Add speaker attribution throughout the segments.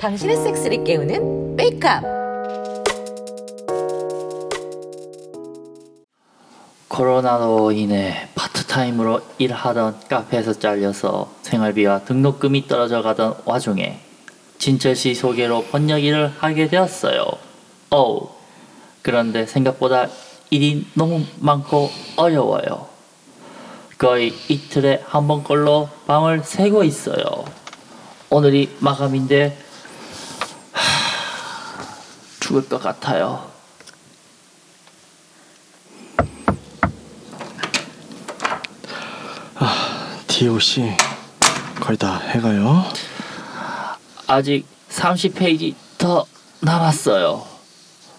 Speaker 1: 당신의 섹스를 깨우는 메이크업.
Speaker 2: 코로나로 인해 파트타임으로 일하던 카페에서 잘려서 생활비와 등록금이 떨어져 가던 와중에 진철 씨 소개로 번역 일을 하게 되었어요. 어우, 그런데 생각보다 일이 너무 많고 어려워요. 거의 이틀에 한 번꼴로 밤을 새고 있어요. 오늘이 마감인데 하, 죽을 것 같아요.
Speaker 3: DOC 거의 다 해가요.
Speaker 2: 아직 30페이지 더 남았어요.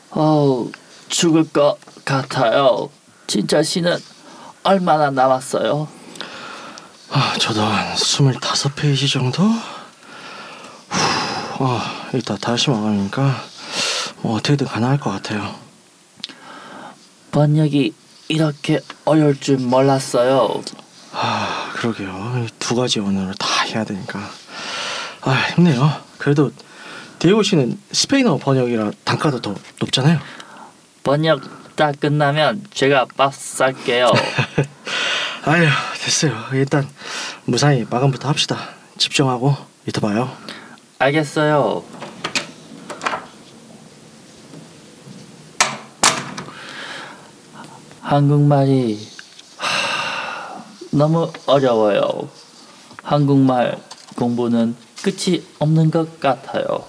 Speaker 2: 어우, 죽을 것 같아요. 진짜 씨는 얼마나 남았어요?
Speaker 3: 아, 저도 한 25페이지 정도? 후, 아, 이따 다시 마감이니까 뭐 어떻게든 가능할 것 같아요.
Speaker 2: 번역이 이렇게 어려울 줄 몰랐어요.
Speaker 3: 아, 그러게요. 이두 가지 언어를 다 해야 되니까. 아, 힘내요. 그래도 DOC는 스페인어 번역이라 단가도 더 높잖아요.
Speaker 2: 번역 다 끝나면 제가 밥 살게요.
Speaker 3: 아휴, 됐어요. 일단 무사히 마감부터 합시다. 집중하고 이따 봐요.
Speaker 2: 알겠어요. 한국말이 하, 너무 어려워요. 한국말 공부는 끝이 없는 것 같아요.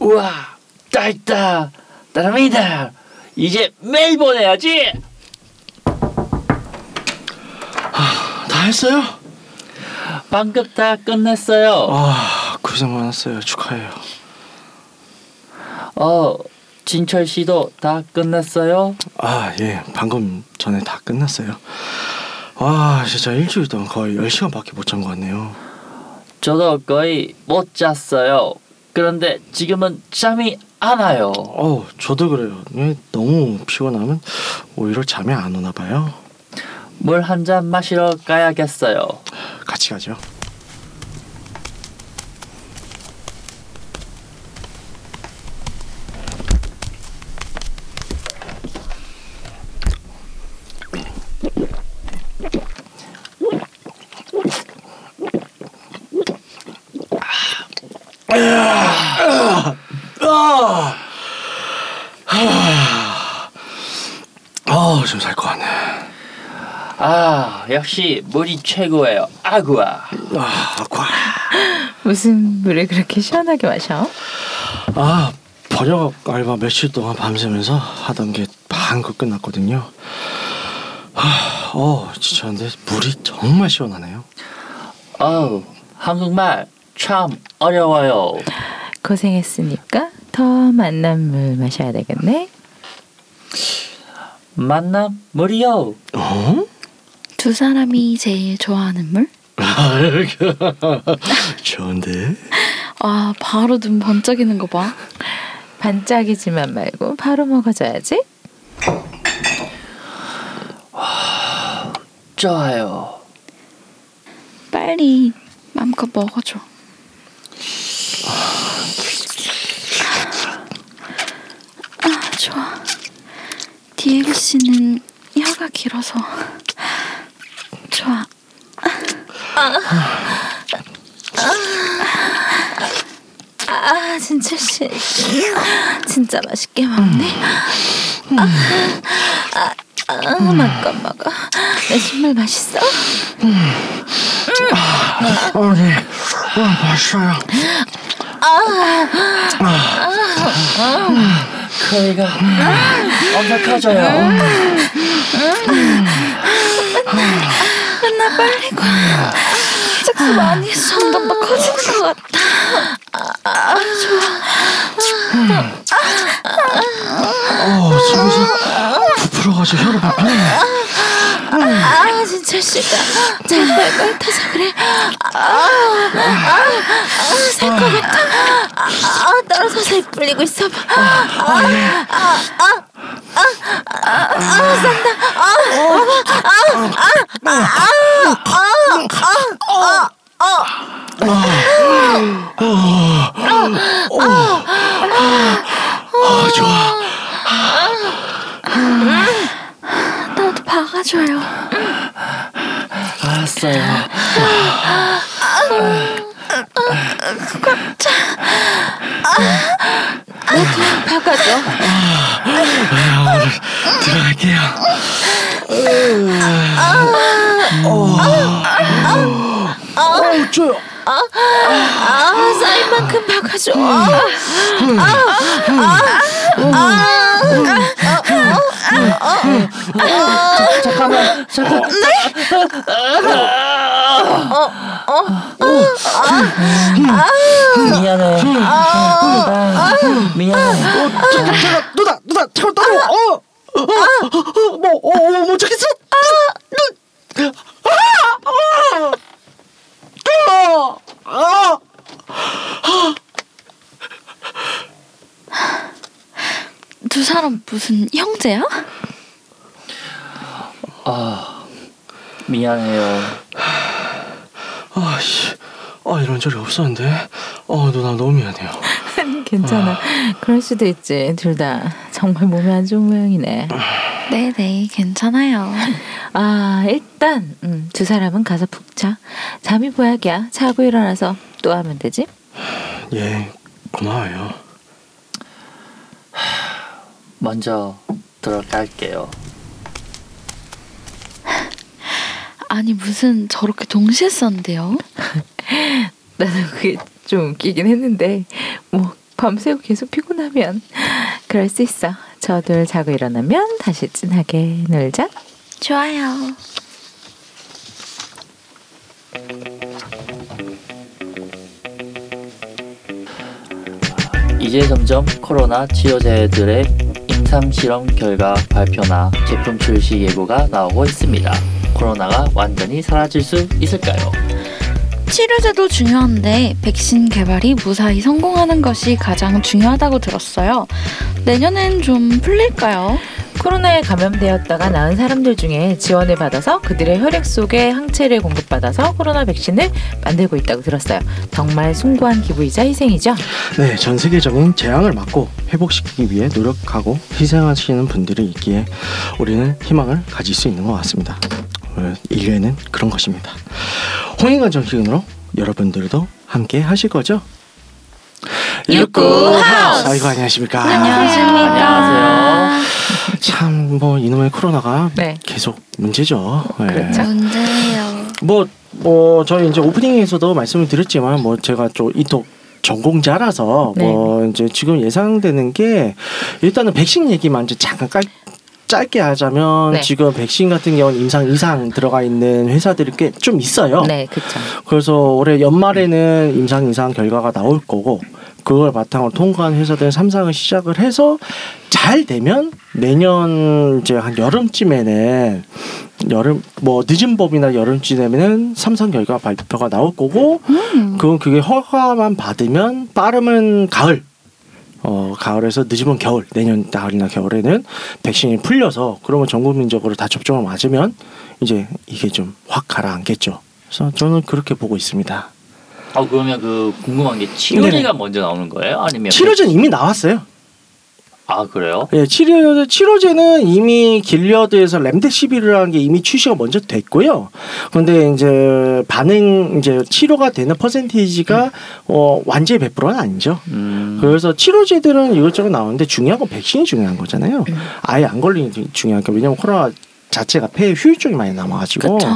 Speaker 2: 우와, 다 있다. 따라미다. 이제 매일 보내야지.
Speaker 3: 다 했어요?
Speaker 2: 방금 다 끝냈어요.
Speaker 3: 아, 고생 많았어요. 축하해요.
Speaker 2: 어, 진철 씨도 다 끝냈어요?
Speaker 3: 아, 예. 방금 전에 다 끝났어요. 와, 진짜 일주일 동안 거의 10시간밖에 못 잔 것 같네요.
Speaker 2: 저도 거의 못 잤어요. 그런데 지금은 잠이 안 와요.
Speaker 3: 어, 저도 그래요. 예, 너무 피곤하면 오히려 잠이 안 오나 봐요.
Speaker 2: 물 한 잔 마시러 가야겠어요.
Speaker 3: 같이 가죠. 아, 좀 살 것 같네.
Speaker 2: 아, 역시 물이 최고예요. 아구아.
Speaker 3: 아, 아쿠아.
Speaker 4: 무슨 물을 그렇게 시원하게 마셔?
Speaker 3: 아 번역 알바 며칠 동안 밤새면서 하던 게 방금 끝났거든요. 아, 어 지쳤는데 물이 정말 시원하네요.
Speaker 2: 어우, 한국말 참 어려워요.
Speaker 4: 고생했으니까 더 만난 물 마셔야 되겠네.
Speaker 2: 만남 물이요.
Speaker 3: 어?
Speaker 5: 두 사람이 제일 좋아하는 물?
Speaker 3: 좋은데.
Speaker 5: 아, 바로 눈 번쩍이는 거 봐.
Speaker 4: 반짝이지만 말고 바로 먹어줘야지.
Speaker 2: 좋아요.
Speaker 5: 빨리 마음껏 먹어줘. 아, 좋아. 디에고 씨는 혀가 길어서. 아
Speaker 4: 진철 씨, 진짜 맛있게 먹네. 아, 아, 아, 마껏 먹어. 내 정말 맛있어?
Speaker 3: 아니, 와 맛있어요.
Speaker 2: 크기가 엄청 커져요.
Speaker 5: 섹스 많이 해서 점점 더 커지는 것 같아.
Speaker 3: 어, 속에서 부풀어가지고 혀를 막히네.
Speaker 4: 아
Speaker 5: 진철 씨가 잘 털털타서 그래. 아, 아, 아, 살 것 같아. 아, 아, 떨어서 살 풀리고 있어. 봐. 아, 아, 아, 아, 아, 아, 아, 산다. 아, 아, 아, 아, 아, 아, 아, 아.
Speaker 3: 아 좋아.
Speaker 5: 박아줘요.
Speaker 2: 알았어요.
Speaker 1: 박아줘.
Speaker 3: 들어갈게요. 어, 좋아요.
Speaker 1: 아, 쌓인 만큼 박아줘.
Speaker 2: 잠깐만, 잠깐. 미안해. 아, 미안해.
Speaker 3: 어, 잠깐, 누나, 누나, 잠깐 따라와. 어, 어, 어, 뭐, 어, 어, 뭐 저기 있어. 눈, 아, 아, 아, 아.
Speaker 5: 두 사람 무슨 형제야?
Speaker 2: 아, 미안해요.
Speaker 3: 아, 씨, 아 이런 적이 없었는데. 어, 누나 너무 미안해요.
Speaker 4: 괜찮아. 그럴 수도 있지. 둘 다 정말 몸이 안 좋은 모양이네.
Speaker 5: 네네, 괜찮아요.
Speaker 4: 아 일단 음, 두 사람은 가서 푹 자. 잠이 보약이야. 자고 일어나서 또 하면 되지.
Speaker 3: 예, 고마워요.
Speaker 2: 먼저 들어갈게요.
Speaker 5: 아니 무슨 저렇게 동시에 썼는데요?
Speaker 4: 나도 그게 좀 웃기긴 했는데 뭐 밤새고 계속 피곤하면 그럴 수 있어. 저들 자고 일어나면 다시 진하게 놀자.
Speaker 5: 좋아요.
Speaker 2: 이제 점점 코로나 치료제들의 임상 실험 결과 발표나 제품 출시 예고가 나오고 있습니다. 코로나가 완전히 사라질 수 있을까요?
Speaker 5: 치료제도 중요한데 백신 개발이 무사히 성공하는 것이 가장 중요하다고 들었어요. 내년엔 좀 풀릴까요?
Speaker 4: 코로나에 감염되었다가 나은 사람들 중에 지원을 받아서 그들의 혈액 속에 항체를 공급받아서 코로나 백신을 만들고 있다고 들었어요. 정말 숭고한 기부이자 희생이죠.
Speaker 3: 네, 전 세계적인 재앙을 막고 회복시키기 위해 노력하고 희생하시는 분들이 있기에 우리는 희망을 가질 수 있는 것 같습니다. 어, 인류에는 그런 것입니다. 홍인간 정치인으로 여러분들도 함께 하실 거죠?
Speaker 1: 육구 하우스.
Speaker 3: 아이고 안녕하십니까.
Speaker 2: 안녕하세요.
Speaker 3: 참 뭐 이놈의 코로나가
Speaker 4: 네.
Speaker 3: 계속 문제죠. 네.
Speaker 4: 그렇죠.
Speaker 5: 문제예요.
Speaker 3: 뭐, 뭐, 저희 이제 오프닝에서도 말씀을 드렸지만, 뭐, 제가 좀 이쪽 전공자라서, 뭐, 이제 지금 예상되는 게, 일단은 백신 얘기만 이제 잠깐 깔, 짧게 하자면,
Speaker 4: 네.
Speaker 3: 지금 백신 같은 경우는 임상 이상 들어가 있는 회사들이 꽤 좀 있어요.
Speaker 4: 네, 그렇죠.
Speaker 3: 그래서 올해 연말에는 임상 이상 결과가 나올 거고, 그걸 바탕으로 통과한 회사들은 삼상을 시작을 해서 잘 되면 내년 이제 한 여름쯤에는 여름 뭐 늦은 법이나 여름쯤에는 삼상 결과 발표가 나올 거고 그건 그게 허가만 받으면 빠르면 가을 어 가을에서 늦으면 겨울 내년 가을이나 겨울에는 백신이 풀려서 그러면 전 국민적으로 다 접종을 맞으면 이제 이게 좀 확 가라앉겠죠. 그래서 저는 그렇게 보고 있습니다.
Speaker 2: 아 그러면 그 궁금한 게 치료제가 먼저 나오는 거예요? 아니면
Speaker 3: 치료제는 이미 나왔어요.
Speaker 2: 아 그래요?
Speaker 3: 예, 치료 치료제는 이미 길리어드에서 렘데시비르라는 게 이미 출시가 먼저 됐고요. 그런데 이제 반응 이제 치료가 되는 퍼센테이지가 어 완전히 100%는 아니죠.
Speaker 2: 음,
Speaker 3: 그래서 치료제들은 이것저것 나오는데 중요한 건 백신이 중요한 거잖아요. 아예 안 걸리는 게 중요한 게 왜냐면 코로나 자체가 폐에 후유증이 많이 남아가지고
Speaker 5: 그쵸.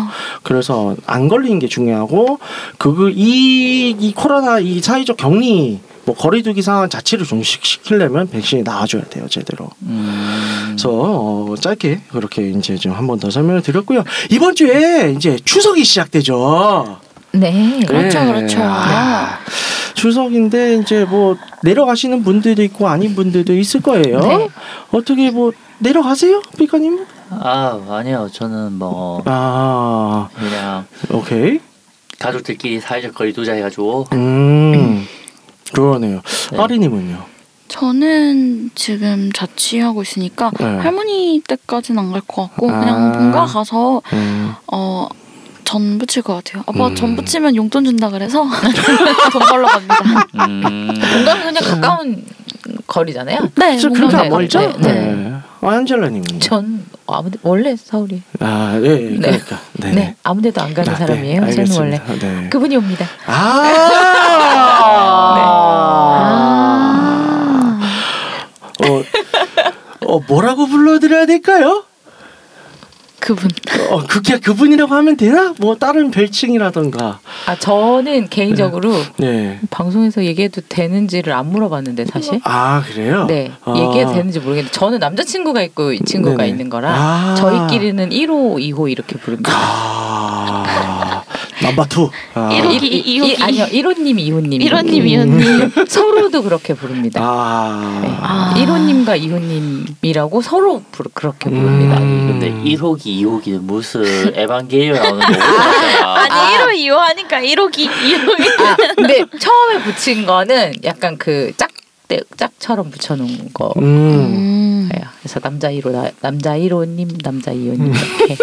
Speaker 3: 그래서 안 걸리는 게 중요하고 그이이 이 코로나 이 사회적 격리 뭐 거리두기 상황 자체를 종식시키려면 백신이 나와줘야 돼요 제대로.
Speaker 2: 음,
Speaker 3: 그래서 어, 짧게 그렇게 이제 좀 한 번 더 설명을 드렸고요. 이번 주에 이제 추석이 시작되죠.
Speaker 4: 네.
Speaker 5: 그렇죠,
Speaker 3: 네.
Speaker 5: 그렇죠.
Speaker 3: 아, 추석인데 이제 뭐 내려가시는 분들도 있고 아닌 분들도 있을 거예요.
Speaker 4: 네.
Speaker 3: 어떻게 뭐 내려가세요, 비카님?
Speaker 2: 아 아니요 저는 뭐
Speaker 3: 아,
Speaker 2: 그냥
Speaker 3: 오케이.
Speaker 2: 가족들끼리 사회적 거리 두자 해가지고
Speaker 3: 음, 그러네요.
Speaker 2: 네.
Speaker 3: 아리님은요?
Speaker 5: 저는 지금 자취하고 있으니까
Speaker 3: 네.
Speaker 5: 할머니 때까지는 안 갈 것 같고
Speaker 3: 아.
Speaker 5: 그냥 본가 가서
Speaker 3: 음,
Speaker 5: 어. 전 붙일 것 같아요. 아빠
Speaker 3: 음.
Speaker 5: 전 붙이면 용돈 준다 그래서 돈 벌러 갑니다.
Speaker 2: 음,
Speaker 4: 뭔가 그냥 가까운 거리잖아요.
Speaker 5: 네,
Speaker 3: 그렇게 안
Speaker 4: 네,
Speaker 3: 멀죠?
Speaker 4: 네,
Speaker 3: 네.
Speaker 4: 네.
Speaker 3: 안젤라님은요?
Speaker 4: 전 아무 원래 서울이.
Speaker 3: 아, 예, 예,
Speaker 4: 네.
Speaker 3: 그러니까. 네.
Speaker 4: 네. 아무데도 안 가는
Speaker 3: 아, 네,
Speaker 4: 사람이에요. 저는
Speaker 3: 알겠습니다.
Speaker 4: 원래
Speaker 3: 네.
Speaker 4: 그분이 옵니다.
Speaker 3: 아. 어, 어, 뭐라고 불러드려야 될까요?
Speaker 5: 그분.
Speaker 3: 어, 그게 그분이라고 하면 되나? 뭐 다른 별칭이라던가.
Speaker 4: 아 저는 개인적으로
Speaker 3: 네.
Speaker 4: 방송에서 얘기해도 되는지를 안 물어봤는데 사실.
Speaker 3: 아 그래요?
Speaker 4: 네,
Speaker 3: 아.
Speaker 4: 얘기해도 되는지 모르겠는데 저는 남자친구가 있고 이 친구가
Speaker 3: 네네.
Speaker 4: 있는 거라
Speaker 3: 아.
Speaker 4: 저희끼리는 1호, 2호 이렇게 부릅니다.
Speaker 3: 아, number two. 아.
Speaker 5: 일호-
Speaker 4: 일- 일-
Speaker 5: 이호기.
Speaker 4: 일- 아니요, 1호님, 2호님.
Speaker 5: 1호님, 2호님.
Speaker 4: 서로도 그렇게 부릅니다.
Speaker 3: 아.
Speaker 4: 네.
Speaker 5: 아.
Speaker 4: 1호님과 2호님이라고 서로 부르, 그렇게 부릅니다.
Speaker 3: 음.
Speaker 2: 근데 1호기 2호기는 무슨 에반게리온 나오는 거
Speaker 5: 아니 1호 2호 하니까 1호기 2호기.
Speaker 4: 아, 근데 처음에 붙인 거는 약간 그 짝, 짝처럼 붙여놓은 거.
Speaker 3: 음.
Speaker 5: 음.
Speaker 4: 예요. 그래서 남자 1호, 나- 남자 1호님, 남자 2호님 이렇게.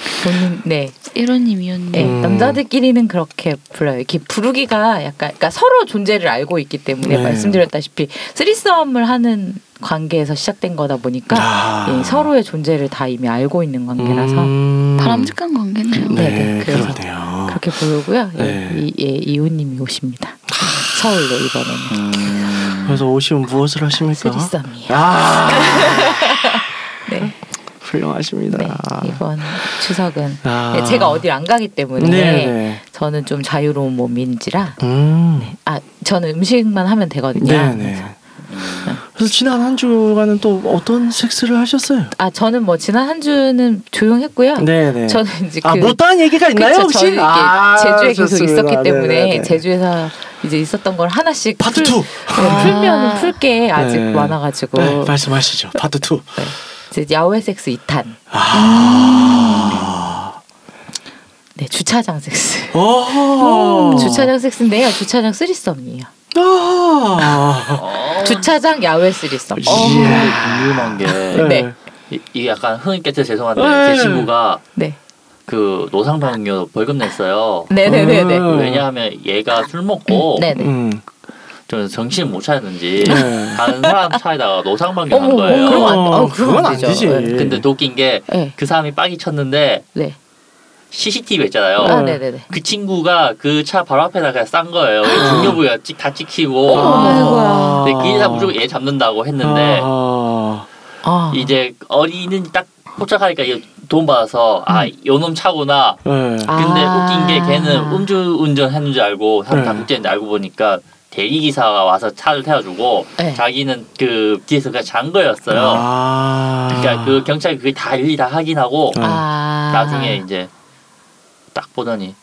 Speaker 5: 음.
Speaker 4: 본인, 네.
Speaker 5: 1호님 2호님.
Speaker 4: 네,
Speaker 3: 음.
Speaker 4: 남자들끼리는 그렇게 불러요. 이렇게 부르기가 약간, 그러니까 서로 존재를 알고 있기 때문에
Speaker 3: 네.
Speaker 4: 말씀드렸다시피 쓰리썸을 하는 관계에서 시작된 거다 보니까
Speaker 3: 아.
Speaker 4: 예, 서로의 존재를 다 이미 알고 있는 관계라서
Speaker 3: 음.
Speaker 5: 바람직한 관계네요.
Speaker 3: 네,
Speaker 4: 네, 그래서
Speaker 3: 그러네요.
Speaker 4: 그렇게 부르고요. 예,
Speaker 3: 네.
Speaker 4: 이, 예, 이호님이 오십니다. 서울로 이번에는
Speaker 2: 음,
Speaker 3: 그래서 오시면 무엇을 하십니까?
Speaker 4: 쓰리썸이에요.
Speaker 3: 아,
Speaker 4: 네,
Speaker 3: 훌륭하십니다.
Speaker 4: 네, 이번 추석은
Speaker 3: 아.
Speaker 4: 네, 제가 어딜 안 가기 때문에
Speaker 3: 네, 네.
Speaker 4: 저는 좀 자유로운 몸인지라
Speaker 3: 음.
Speaker 4: 아 저는 음식만 하면 되거든요.
Speaker 3: 네, 네. 그래서 지난 한 주간은 또 어떤 섹스를 하셨어요?
Speaker 4: 아 저는 뭐 지난 한 주는 조용했고요.
Speaker 3: 네, 네.
Speaker 4: 저는 이제
Speaker 3: 아,
Speaker 4: 그
Speaker 3: 못다한 얘기가 있나요,
Speaker 4: 그쵸,
Speaker 3: 혹시?
Speaker 4: 저는
Speaker 3: 아,
Speaker 4: 제주에 계속
Speaker 3: 좋습니다.
Speaker 4: 있었기 때문에
Speaker 3: 네, 네, 네.
Speaker 4: 제주에서 이제 있었던 걸 하나씩
Speaker 3: 파트
Speaker 4: 풀-
Speaker 3: 2.
Speaker 4: 네, 풀면 풀게 아직
Speaker 3: 네.
Speaker 4: 많아가지고
Speaker 3: 네, 말씀하시죠. 파트 2.
Speaker 4: 네. 이제 야외 섹스 2탄,
Speaker 3: 아.
Speaker 4: 네 주차장 섹스.
Speaker 3: 오.
Speaker 4: 주차장 섹스인데요. 주차장 threesome이에요.
Speaker 3: 아.
Speaker 4: 주차장 야외 threesome.
Speaker 3: 어.
Speaker 2: 궁금한 게
Speaker 4: 네.
Speaker 2: 이- 약간 흥이 깨져 죄송한데
Speaker 3: 네.
Speaker 2: 제 친구가
Speaker 4: 네.
Speaker 2: 그 노상방뇨 벌금 냈어요.
Speaker 4: 네네네네.
Speaker 3: 음.
Speaker 2: 왜냐하면 얘가 술 먹고
Speaker 4: 네네.
Speaker 3: 음.
Speaker 2: 좀 정신 못 차렸는지
Speaker 3: 네.
Speaker 2: 다른 사람 차에다가 노상방뇨 한 거예요.
Speaker 4: 그럼 안- 어,
Speaker 3: 그건 안. 되지.
Speaker 4: 네.
Speaker 2: 근데 또 웃긴 게그
Speaker 4: 네.
Speaker 2: 사람이 빡이 쳤는데
Speaker 4: 네.
Speaker 2: CCTV 있잖아요.
Speaker 4: 아, 네네네.
Speaker 2: 그 친구가 그 차 바로 앞에다 그냥 싼 거예요.
Speaker 3: 아.
Speaker 2: 중요부가 찍- 다 찍히고.
Speaker 4: 아이고야.
Speaker 2: 근데 그 기사 무조건 얘 잡는다고 했는데
Speaker 3: 아.
Speaker 4: 아.
Speaker 2: 이제 어린이 딱 포착하니까 이돈 받아서 아 요놈 차구나.
Speaker 3: 네.
Speaker 4: 아.
Speaker 2: 근데 웃긴 게 걔는 음주 운전 했는 줄 알고 사람 다
Speaker 3: 네.
Speaker 2: 국제인데 알고 보니까 대리 기사가 와서 차를 태워주고
Speaker 4: 네.
Speaker 2: 자기는 그 뒤에서 그냥 잔 거였어요.
Speaker 3: 아.
Speaker 2: 그러니까 그 경찰이 그게 다 일일이 다 확인하고
Speaker 3: 네.
Speaker 4: 아.
Speaker 2: 나중에 이제 딱 보더니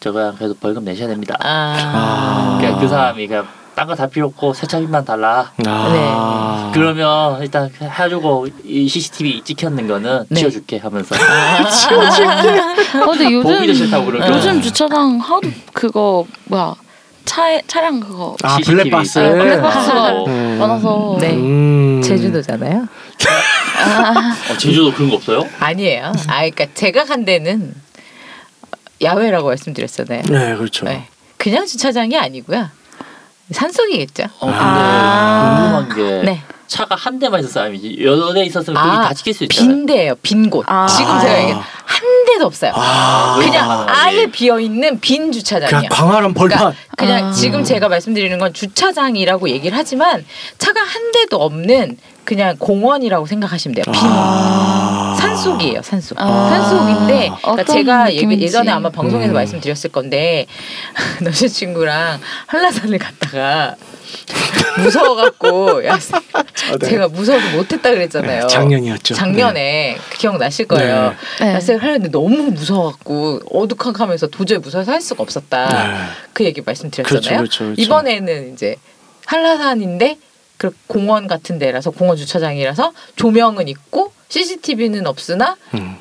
Speaker 2: 저거 그래도 벌금 내셔야 됩니다.
Speaker 4: 아.
Speaker 2: 그러니까 그 사람이 그냥 딴거다 필요 없고 세차비만 달라.
Speaker 3: 아.
Speaker 2: 그러면 일단 해주고 이 CCTV 찍혔는 거는
Speaker 4: 네.
Speaker 2: 지워줄게 하면서
Speaker 5: 어, 근데
Speaker 2: 보기도
Speaker 5: 요즘
Speaker 2: 싫다고 그러고
Speaker 5: 요즘 주차장 하도 그거 뭐야 차 차량 그거
Speaker 3: 아,
Speaker 2: CCTV.
Speaker 3: 블랙박스.
Speaker 5: 네, 블랙박스가
Speaker 3: 음.
Speaker 5: 많아서
Speaker 4: 네.
Speaker 3: 음.
Speaker 4: 제주도잖아요.
Speaker 2: 어, 제주도 그런 거 없어요?
Speaker 4: 아니에요. 아, 그러니까 제가 간 데는 야외라고 말씀드렸잖아요.
Speaker 3: 네, 그렇죠.
Speaker 4: 네. 그냥 주차장이 아니고요. 산속이겠죠.
Speaker 2: 어, 근데
Speaker 5: 아.
Speaker 2: 궁금한 게
Speaker 4: 네.
Speaker 2: 차가 한 대만 있었어 아니면 여러 대 있었으면 거기
Speaker 4: 아,
Speaker 2: 다 지킬 수 있잖아요.
Speaker 4: 빈 대예요. 빈 곳.
Speaker 5: 아.
Speaker 4: 지금 제가 얘기한 한 대도 없어요.
Speaker 3: 아.
Speaker 4: 그냥
Speaker 2: 아, 네.
Speaker 4: 비어 있는 빈
Speaker 3: 그냥
Speaker 4: 주차장이야.
Speaker 3: 광활한 벌판.
Speaker 4: 그러니까 그냥
Speaker 5: 아.
Speaker 4: 지금 제가 말씀드리는 건 주차장이라고 얘기를 하지만 차가 한 대도 없는 그냥 공원이라고 생각하시면 돼요. 빈
Speaker 3: 아.
Speaker 4: 산속이에요, 산속.
Speaker 5: 아.
Speaker 4: 산속인데, 그러니까 제가
Speaker 5: 느낌인지.
Speaker 4: 예 전에 아마 방송에서
Speaker 3: 음.
Speaker 4: 말씀드렸을 건데 남자친구랑 한라산을 갔다가 무서워갖고 야,
Speaker 3: 네.
Speaker 4: 제가 무서워서 못했다 그랬잖아요.
Speaker 3: 네, 작년이었죠.
Speaker 4: 작년에 그 기억나실 거예요.
Speaker 5: 네.
Speaker 4: 야생을 하려는데 너무 무서워갖고 어둑하면서 도저히 무서워서 할 수가 없었다.
Speaker 3: 네.
Speaker 4: 그 얘기 말씀드렸잖아요.
Speaker 3: 그렇죠, 그렇죠, 그렇죠.
Speaker 4: 이번에는 이제 한라산인데 그 공원 같은 데라서 공원 주차장이라서 조명은 있고 CCTV는 없으나
Speaker 3: 음.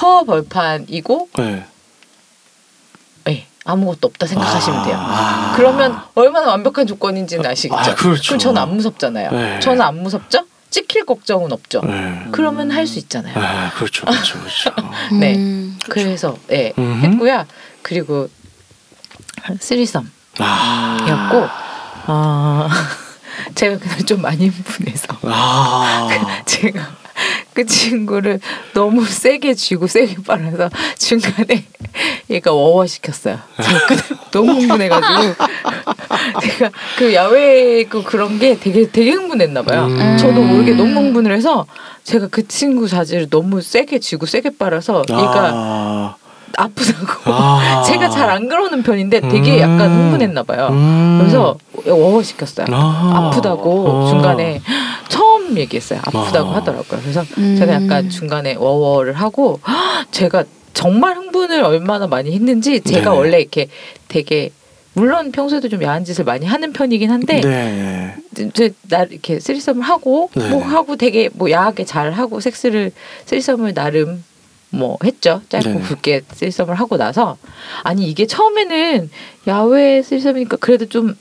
Speaker 4: 허 벌판이고
Speaker 3: 네.
Speaker 4: 예, 아무것도 없다 생각하시면 돼요.
Speaker 3: 아.
Speaker 4: 그러면 얼마나 완벽한 조건인지는 아시겠죠?
Speaker 3: 아, 그렇죠.
Speaker 4: 럼 저는 안 무섭잖아요.
Speaker 3: 네.
Speaker 4: 저는 안 무섭죠? 찍힐 걱정은 없죠.
Speaker 3: 네.
Speaker 4: 그러면 할 수 있잖아요.
Speaker 3: 아, 그렇죠, 그렇죠, 그렇죠.
Speaker 4: 네.
Speaker 5: 음.
Speaker 4: 그래서 예
Speaker 3: 음흠.
Speaker 4: 했고요. 그리고 쓰리썸이었고
Speaker 3: 아,
Speaker 4: 아 제가 그날 좀 많이 흥분해서
Speaker 3: 아,
Speaker 4: 제가 그 친구를 너무 세게 쥐고 세게 빨아서 중간에 얘가 워워 시켰어요. 너무 흥분해가지고 제가 그 야외 그 그런 게 되게 되게 흥분했나 봐요.
Speaker 3: 음.
Speaker 4: 저도 모르게 너무 흥분을 해서 제가 그 친구 자질을 너무 세게 쥐고 세게 빨아서 얘가
Speaker 3: 아,
Speaker 4: 아프다고.
Speaker 3: 아.
Speaker 4: 제가 잘 안 그러는 편인데 되게
Speaker 3: 음.
Speaker 4: 약간 흥분했나 봐요.
Speaker 3: 음.
Speaker 4: 그래서 워워 시켰어요.
Speaker 3: 아.
Speaker 4: 아프다고
Speaker 3: 어.
Speaker 4: 중간에 처음 얘기했어요. 아프다고
Speaker 3: 아.
Speaker 4: 하더라고요. 그래서
Speaker 5: 음.
Speaker 4: 제가 약간 중간에 워워를 하고 제가 정말 흥분을 얼마나 많이 했는지 제가
Speaker 3: 네네.
Speaker 4: 원래 이렇게 되게 물론 평소에도 좀 야한 짓을 많이 하는 편이긴 한데
Speaker 3: 네.
Speaker 4: 이제 나 이렇게 쓰리썸을 하고
Speaker 3: 네.
Speaker 4: 뭐 하고 되게 뭐 야하게 잘 하고 섹스를 쓰리썸을 나름 뭐 했죠 짧고
Speaker 3: 네네.
Speaker 4: 굵게 쓰리썸을 하고 나서 아니 이게 처음에는 야외 쓰리썸이니까 그래도 좀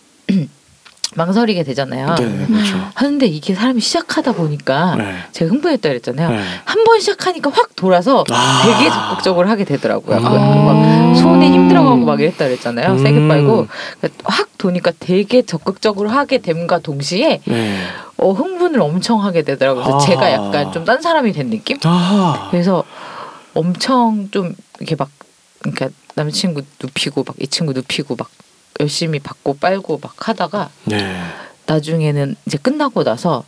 Speaker 4: 망설이게 되잖아요.
Speaker 3: 네, 그렇죠.
Speaker 4: 하는데 이게 사람이 시작하다 보니까
Speaker 3: 네.
Speaker 4: 제가 흥분했다 그랬잖아요.
Speaker 3: 네.
Speaker 4: 한번 시작하니까 확 돌아서
Speaker 3: 아.
Speaker 4: 되게 적극적으로 하게 되더라고요. 막 손에 힘들어가고 막 이랬다 그랬잖아요.
Speaker 3: 음.
Speaker 4: 세게 빨고 확 도니까 되게 적극적으로 하게 됨과 동시에
Speaker 3: 네.
Speaker 4: 어, 흥분을 엄청 하게 되더라고요. 그래서
Speaker 3: 아.
Speaker 4: 제가 약간 좀 딴 사람이 된 느낌?
Speaker 3: 아,
Speaker 4: 그래서 엄청 좀 이렇게 막 그러니까 남친구 눕히고 막 이 친구 눕히고 막 열심히 받고 빨고 막 하다가
Speaker 3: 네.
Speaker 4: 나중에는 이제 끝나고 나서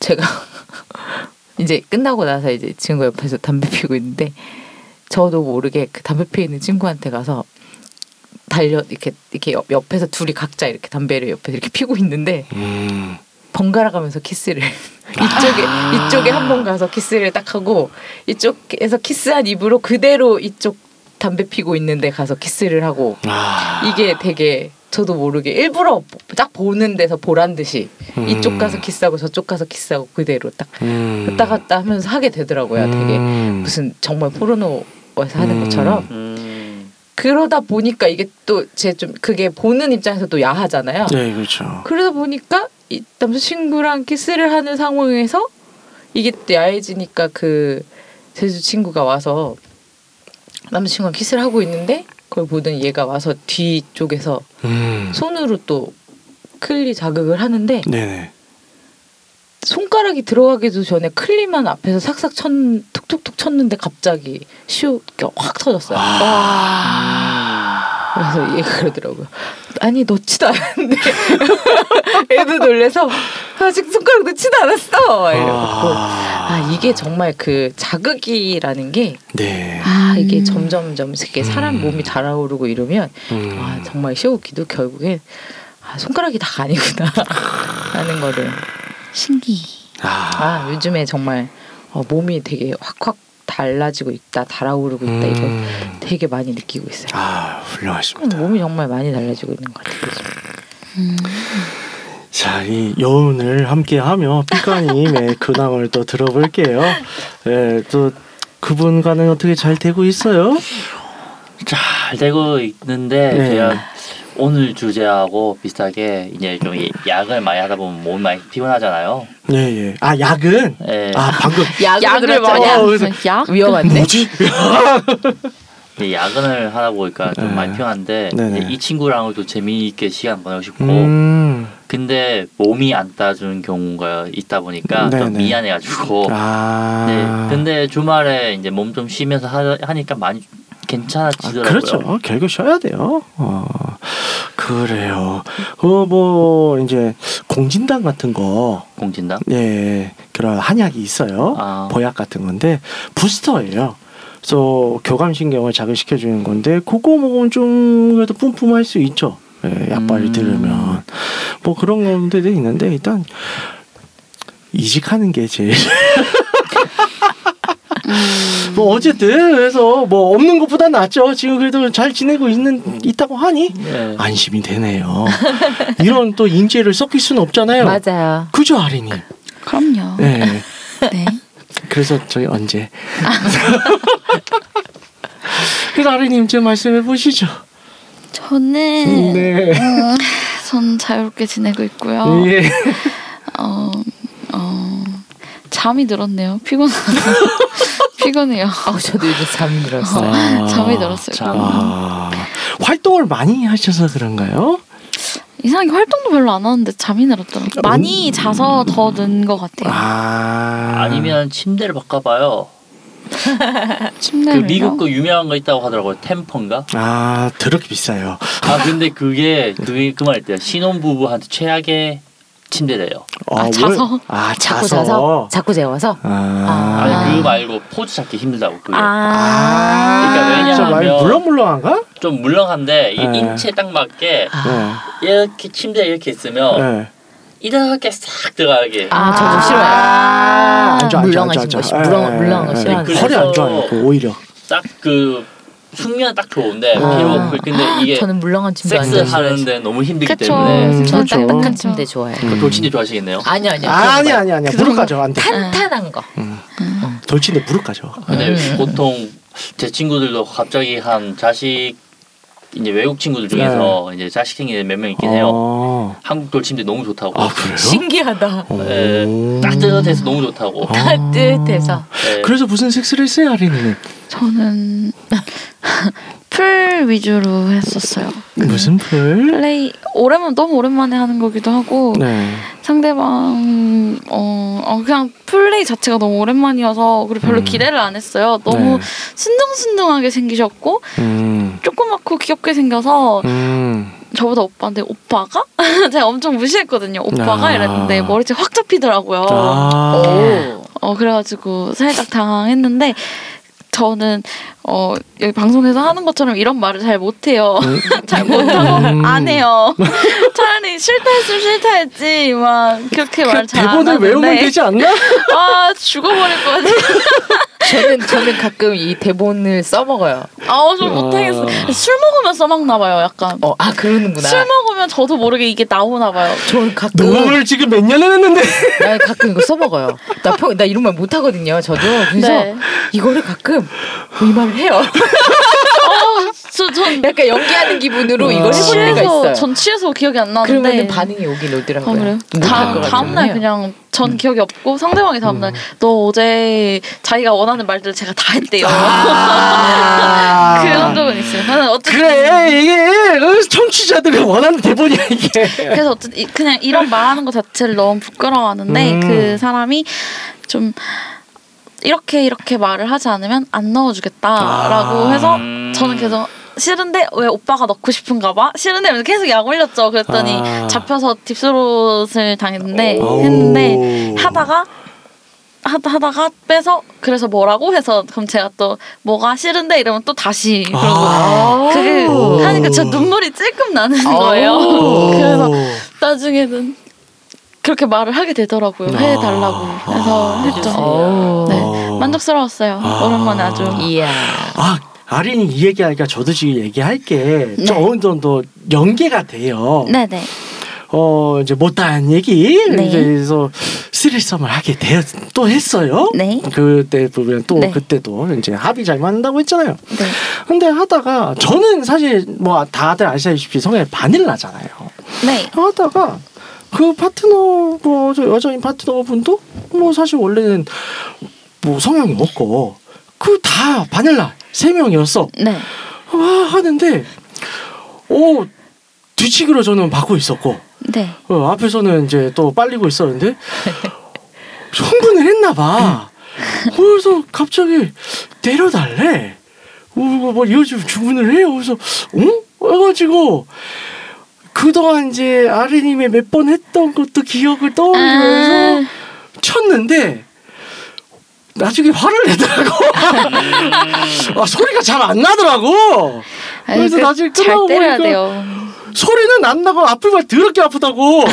Speaker 4: 제가 이제 끝나고 나서 이제 친구 옆에서 담배 피우고 있는데 저도 모르게 그 담배 피우는 친구한테 가서 달려 이렇게 이렇게 옆, 옆에서 둘이 각자 이렇게 담배를 옆에 이렇게 피고 있는데
Speaker 3: 음.
Speaker 4: 번갈아 가면서 키스를 이쪽에 이쪽에 한 번 가서 키스를 딱 하고 이쪽에서 키스한 입으로 그대로 이쪽 담배 피고 있는데 가서 키스를 하고
Speaker 3: 아.
Speaker 4: 이게 되게 저도 모르게 일부러 딱 보는 데서 보란 듯이
Speaker 3: 음.
Speaker 4: 이쪽 가서 키스하고 저쪽 가서 키스하고 그대로 딱
Speaker 3: 음.
Speaker 4: 왔다 갔다 하면서 하게 되더라고요. 되게
Speaker 3: 음.
Speaker 4: 무슨 정말 포르노에서 하는
Speaker 3: 음.
Speaker 4: 것처럼
Speaker 2: 음.
Speaker 4: 그러다 보니까 이게 또 제 좀 그게 보는 입장에서 또 야하잖아요.
Speaker 3: 네, 그렇죠.
Speaker 4: 그러다 보니까 이 남자친구랑 키스를 하는 상황에서 이게 또 야해지니까 그 제주 친구가 와서 남자친구랑 키스를 하고 있는데 그걸 보던 얘가 와서 뒤쪽에서
Speaker 3: 음.
Speaker 4: 손으로 또 클리 자극을 하는데
Speaker 3: 네네.
Speaker 4: 손가락이 들어가기도 전에 클리만 앞에서 삭삭 쳤 툭툭툭 쳤는데 갑자기 시우가 확 터졌어요. 그래서 얘가 그러더라고요. 아니 넣지도 않았는데 애도 놀래서 아직 손가락 넣지도 않았어. 이러고
Speaker 3: 아.
Speaker 4: 아 이게 정말 그 자극이라는 게
Speaker 3: 네.
Speaker 4: 아 이게 점점점 이렇게 사람
Speaker 3: 음.
Speaker 4: 몸이 달아오르고 이러면
Speaker 3: 음.
Speaker 4: 아 정말 시오기도 결국에 아 손가락이 다 아니구나 하는 거를
Speaker 5: 신기.
Speaker 3: 아.
Speaker 4: 아 요즘에 정말 어, 몸이 되게 확확 달라지고 있다 달아오르고 있다 이걸
Speaker 3: 음.
Speaker 4: 되게 많이 느끼고 있어요.
Speaker 3: 아, 훌륭하십니다.
Speaker 4: 몸이 정말 많이 달라지고 있는 것 같아요. 요즘.
Speaker 3: 자, 이 여운을 함께하며 피카님의 근황을 또 들어볼게요. 네, 또 그분과는 어떻게 잘 되고 있어요?
Speaker 2: 잘 되고 있는데
Speaker 3: 네.
Speaker 2: 제가 오늘 주제하고 비슷하게 이제 좀 이- 약을 많이 하다 보면 몸이 많이 피곤하잖아요.
Speaker 3: 네, 예. 아, 약은?
Speaker 2: 예.
Speaker 3: 아, 방금
Speaker 4: 약을. 많이
Speaker 3: 어,
Speaker 4: 안-
Speaker 3: 그래서-
Speaker 5: 약?
Speaker 4: 위험한데?
Speaker 3: 뭐지?
Speaker 2: 이제 야근을 하다 보니까 좀
Speaker 3: 네.
Speaker 2: 많이 피곤한데
Speaker 3: 네네.
Speaker 2: 이 친구랑은 또 재미있게 시간 보내고 싶고
Speaker 3: 음.
Speaker 2: 근데 몸이 안 따주는 경우가 있다 보니까 좀
Speaker 3: 네네.
Speaker 2: 미안해가지고
Speaker 3: 아.
Speaker 2: 네 근데 주말에 이제 몸 좀 쉬면서 하, 하니까 많이
Speaker 3: 아,
Speaker 2: 괜찮아지더라고요.
Speaker 3: 그렇죠. 결국 쉬어야 돼요. 어, 그래요. 그뭐 이제 공진단 같은 거,
Speaker 2: 공진당.
Speaker 3: 예, 그런 한약이 있어요.
Speaker 2: 아.
Speaker 3: 보약 같은 건데 부스터예요. 그래서 교감신경을 자극시켜 주는 건데 그거 먹으면 좀 그래도 뿜뿜할 수 있죠. 예, 약발을
Speaker 2: 음.
Speaker 3: 들으면 뭐 그런 건데도 있는데 일단 이직하는 게 제일
Speaker 5: 음.
Speaker 3: 뭐 어쨌든 그래서 뭐 없는 것보다 낫죠. 지금 그래도 잘 지내고 있는 있다고 하니
Speaker 2: 네.
Speaker 3: 안심이 되네요. 이런 또 인재를 섞일 수는 없잖아요.
Speaker 1: 맞아요.
Speaker 3: 그죠 아린이?
Speaker 5: 그럼요.
Speaker 3: 네.
Speaker 5: 네.
Speaker 3: 그래서 저희 언제? 그래서 아린님 좀 말씀해 보시죠.
Speaker 5: 저는
Speaker 3: 네.
Speaker 5: 음, 전 자유롭게 지내고 있고요.
Speaker 3: 예.
Speaker 5: 어, 어, 잠이 들었네요. 피곤 피곤해요.
Speaker 1: 아, 저도 요즘 잠이 들었어요.
Speaker 3: 아.
Speaker 5: 잠이 들었어요.
Speaker 2: 참.
Speaker 3: 아, 활동을 많이 하셔서 그런가요?
Speaker 5: 이상하게 활동도 별로 안 하는데 잠이 늘었더라고요. 많이 자서 더 는 것 같아요.
Speaker 3: 아.
Speaker 2: 아니면 침대를 바꿔봐요. 그
Speaker 5: 침대를요.
Speaker 2: 미국 거 유명한 거 있다고 하더라고요. 템퍼인가?
Speaker 3: 아, 더럽게 비싸요.
Speaker 2: 아 근데 그게 그게 그 말이대요. 신혼 부부한테 최악의 침대래요.
Speaker 5: 아,
Speaker 3: 왜?
Speaker 5: 자서?
Speaker 3: 아,
Speaker 1: 자꾸
Speaker 3: 자서.
Speaker 1: 자서 자꾸 재워서.
Speaker 3: 아.
Speaker 2: 아니 그거 말고 포즈 잡기 힘들다고 그게.
Speaker 3: 아,
Speaker 2: 그러니까
Speaker 3: 좀 많이
Speaker 2: 왜냐하면-
Speaker 3: 물렁물렁한가?
Speaker 2: 좀 물렁한데 이게
Speaker 3: 네.
Speaker 2: 인체에 딱 맞게
Speaker 1: 아,
Speaker 2: 이렇게 침대에 이렇게 있으면
Speaker 3: 네.
Speaker 2: 이렇게 싹 들어가게.
Speaker 1: 아, 저도
Speaker 5: 아.
Speaker 1: 싫어요.
Speaker 3: 아, 안 좋아, 안 좋아, 안
Speaker 1: 물렁하신. 것이
Speaker 3: 예,
Speaker 1: 물렁
Speaker 3: 예,
Speaker 1: 물렁한 거
Speaker 3: 예, 예.
Speaker 1: 싫어하는.
Speaker 3: 허리 안 좋아요. 오히려.
Speaker 2: 딱 그 숙면 딱 좋은데
Speaker 3: 아.
Speaker 2: 필요 없고 근데 이게
Speaker 1: 저는 물렁한 침대 안
Speaker 2: 섹스. 하는데 너무 힘들기
Speaker 5: 그쵸.
Speaker 2: 때문에
Speaker 3: 음,
Speaker 1: 저는
Speaker 3: 그렇죠.
Speaker 1: 딱딱한
Speaker 5: 음.
Speaker 1: 침대 좋아해요.
Speaker 3: 음.
Speaker 2: 돌침대 좋아하시겠네요.
Speaker 1: 아니요 아니요.
Speaker 3: 아니 아니 아니야. 무릎 가져 안 돼.
Speaker 1: 탄탄한 거.
Speaker 3: 돌진데 무릎 가져.
Speaker 2: 근데
Speaker 1: 음.
Speaker 2: 보통 제 친구들도 갑자기 한 자식 이제 외국 친구들 중에서 이제 자식 생기는 몇명 있긴 해요.
Speaker 3: 어.
Speaker 2: 한국 돌침대 너무 좋다고.
Speaker 3: 아 그래요?
Speaker 1: 신기하다.
Speaker 2: 네,
Speaker 3: 오.
Speaker 2: 따뜻해서 너무 좋다고.
Speaker 3: 아.
Speaker 1: 따뜻해서.
Speaker 2: 네.
Speaker 3: 그래서 무슨 섹스를 했어요, 아린이는?
Speaker 5: 저는 풀 위주로 했었어요.
Speaker 3: 무슨 풀?
Speaker 5: 플레이 오랜만 너무 오랜만에 하는 거기도 하고
Speaker 3: 네.
Speaker 5: 상대방 어, 어 그냥 플레이 자체가 너무 오랜만이어서 그리고 별로
Speaker 3: 음.
Speaker 5: 기대를 안 했어요. 너무
Speaker 3: 네.
Speaker 5: 순둥순둥하게 생기셨고
Speaker 3: 음.
Speaker 5: 조그맣고 귀엽게 생겨서
Speaker 3: 음.
Speaker 5: 저보다 오빠인데 오빠가 제가 엄청 무시했거든요. 오빠가
Speaker 3: 아.
Speaker 5: 이랬는데 머리채 확 잡히더라고요.
Speaker 3: 아.
Speaker 1: 오.
Speaker 5: 어 그래가지고 살짝 당황했는데 저는 어 여기 방송에서 하는 것처럼 이런 말을 잘 못해요. 잘 못하고
Speaker 3: 음.
Speaker 5: 안 해요. 차라리 싫다 했으면 싫다 했지 막 그렇게 말 잘안
Speaker 3: 대본을 외우면
Speaker 5: 하는데
Speaker 3: 되지 않나?
Speaker 5: 아 죽어버릴 것 같아.
Speaker 1: 저는 저는 가끔 이 대본을 써먹어요.
Speaker 5: 아좀 못하겠어. 술 먹으면 써먹나 봐요. 약간
Speaker 1: 어, 아 그러는구나.
Speaker 5: 술 먹으면 저도 모르게 이게 나오나 봐요.
Speaker 1: 저는 가끔
Speaker 3: 녹음을 지금 몇 년을 했는데.
Speaker 1: 나 가끔 이거 써먹어요. 나, 평, 나 이런 말 못하거든요. 저도 그래서
Speaker 5: 네.
Speaker 1: 이거를 가끔 이 말을 해요.
Speaker 5: 저전
Speaker 1: 약간 연기하는 기분으로 이걸 해볼 때가
Speaker 5: 취해서
Speaker 1: 있어요.
Speaker 5: 전 취해서 기억이 안 나는데.
Speaker 1: 그러면 반응이 오긴 오더라고요.
Speaker 5: 아 그래요?
Speaker 1: 것
Speaker 5: 다음 날. 그냥 전 기억이 없고 상대방이 다음 날 너 어제 자기가 원하는 말들을 제가 다 했대요.
Speaker 3: 아.
Speaker 5: 그런 적은 있어요. 저는 어쨌든
Speaker 3: 그래 이게 그 청취자들이 원하는 대본이야 이게.
Speaker 5: 그래서 어쨌든 이- 그냥 이런 말하는 것 자체를 너무 부끄러워하는데
Speaker 3: 음.
Speaker 5: 그 사람이 좀 이렇게 이렇게 말을 하지 않으면 안 넣어주겠다라고
Speaker 3: 아.
Speaker 5: 해서
Speaker 2: 음.
Speaker 5: 저는 계속 싫은데 왜 오빠가 넣고 싶은가 봐 싫은데 계속 약 올렸죠 그랬더니
Speaker 3: 아.
Speaker 5: 잡혀서 딥스롯을 당했는데
Speaker 3: 오.
Speaker 5: 했는데 하다가 하다, 하다가 빼서 그래서 뭐라고 해서 그럼 제가 또 뭐가 싫은데 이러면 또 다시 그러고
Speaker 3: 아.
Speaker 5: 그게
Speaker 3: 오.
Speaker 5: 하니까 저 눈물이 찔끔 나는
Speaker 1: 오.
Speaker 5: 거예요 그래서 나중에는 그렇게 말을 하게 되더라고요 해달라고 그래서 했죠
Speaker 1: 오.
Speaker 5: 네
Speaker 3: 어.
Speaker 5: 만족스러웠어요
Speaker 3: 아.
Speaker 5: 오랜만에 아주
Speaker 1: 이야.
Speaker 3: 아 아린이 이 얘기하니까 저도 지금 얘기할 게
Speaker 5: 네.
Speaker 3: 좀 어느 정도 연계가 돼요.
Speaker 5: 네네
Speaker 3: 어 이제 못다한 얘기
Speaker 5: 네.
Speaker 3: 이제 그래서 스리썸을 하게 되었 또 했어요.
Speaker 5: 네.
Speaker 3: 그때 보면 또
Speaker 5: 네.
Speaker 3: 그때도 이제 합의 잘 맞는다고 했잖아요.
Speaker 5: 네.
Speaker 3: 근데 하다가 저는 사실 뭐 다들 아시다시피 성향이 바닐라잖아요.
Speaker 5: 네.
Speaker 3: 하다가 그 파트너 뭐저 여자인 파트너 분도 뭐 사실 원래는 뭐 성향이 없고 그 다 바닐라 세 명이었어.
Speaker 5: 네.
Speaker 3: 와 하는데 오 뒤치기로 저는 받고 있었고
Speaker 5: 네.
Speaker 3: 어, 앞에서는 이제 또 빨리고 있었는데 흥분을 했나 봐. 그래서 갑자기 내려달래. 어, 뭐 이어지면 주문을 해요. 그래서 응? 해가지고 그동안 이제 아리님의 몇번 했던 것도 기억을 떠올리면서
Speaker 5: 아,
Speaker 3: 쳤는데 나중에 화를 내더라고. 아 소리가 잘 안 나더라고.
Speaker 5: 아니,
Speaker 3: 그래서
Speaker 5: 그
Speaker 3: 나중에
Speaker 5: 잘
Speaker 3: 끝나고 보니까
Speaker 5: 돼요.
Speaker 3: 소리는 안 나고 아프면 더럽게 아프다고.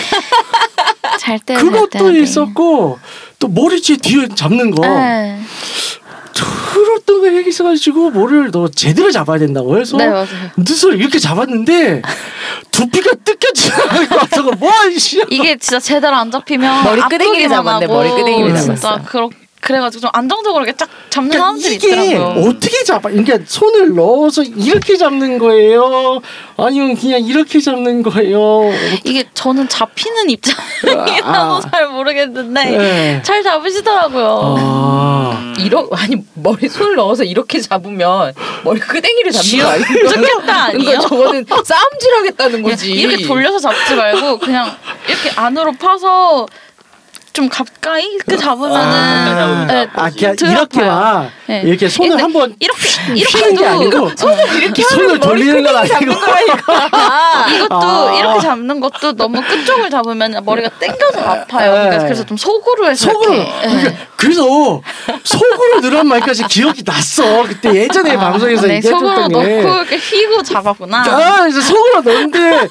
Speaker 5: 잘 때려야 돼.
Speaker 3: 그것도 있었고 또 머리채 뒤에 잡는 거.
Speaker 5: 네.
Speaker 3: 어떤 거 얘기 있어가지고 뭐를 너 제대로 잡아야 된다고 해서
Speaker 5: 네.
Speaker 3: 눈썹을 이렇게 잡았는데 두피가 뜯겨지고 뭐 이씨
Speaker 5: 이게 진짜 제대로 안 잡히면
Speaker 4: 머리 끄댕이를
Speaker 5: 아프기만
Speaker 4: 잡았네, 머리 끄댕이를
Speaker 5: 진짜
Speaker 4: 잡았어.
Speaker 5: 그렇 그래가지고 좀 안정적으로 이렇게 쫙 잡는
Speaker 3: 그러니까
Speaker 5: 사람들이
Speaker 3: 이게
Speaker 5: 있더라고요.
Speaker 3: 어떻게 잡아? 그러니까 손을 넣어서 이렇게 잡는 거예요? 아니면 그냥 이렇게 잡는 거예요?
Speaker 5: 이게 저는 잡히는 입장이라서
Speaker 3: 아.
Speaker 5: 잘 모르겠는데
Speaker 3: 네.
Speaker 5: 잘 잡으시더라고요.
Speaker 3: 아.
Speaker 4: 이러 아니 머리 손을 넣어서 이렇게 잡으면 머리 끄댕이를 잡는 거 아니에요?
Speaker 5: 죽겠다 아니에요?
Speaker 4: 그러니까 저거는 싸움질하겠다는 거지.
Speaker 5: 이렇게 돌려서 잡지 말고 그냥 이렇게 안으로 파서 좀 가까이 이렇게 잡으면은
Speaker 2: 아.
Speaker 5: 네,
Speaker 3: 아, 그냥 이렇게만
Speaker 5: 아파요. 네.
Speaker 3: 이렇게 손을
Speaker 5: 근데
Speaker 3: 한번
Speaker 5: 이렇게
Speaker 3: 휘는 게
Speaker 5: 이렇게도
Speaker 3: 아니고
Speaker 4: 이렇게
Speaker 3: 손을
Speaker 4: 하면 머리
Speaker 3: 돌리는 건 아니고.
Speaker 5: 이것도
Speaker 3: 아.
Speaker 5: 이렇게 잡는 것도 너무 끝쪽을 잡으면 머리가 땡겨서 아파요. 그러니까
Speaker 3: 네.
Speaker 5: 그래서 좀 속으로 해서
Speaker 3: 속으로
Speaker 5: 이렇게. 네.
Speaker 3: 그러니까 그래서 속으로 늘어난 말까지 기억이 났어 그때 예전에 방송에서
Speaker 5: 네, 속으로
Speaker 3: 얘기했었던
Speaker 5: 넣고
Speaker 3: 게
Speaker 5: 이렇게 휘고 잡았구나.
Speaker 3: 아, 그래서 속으로 넣는데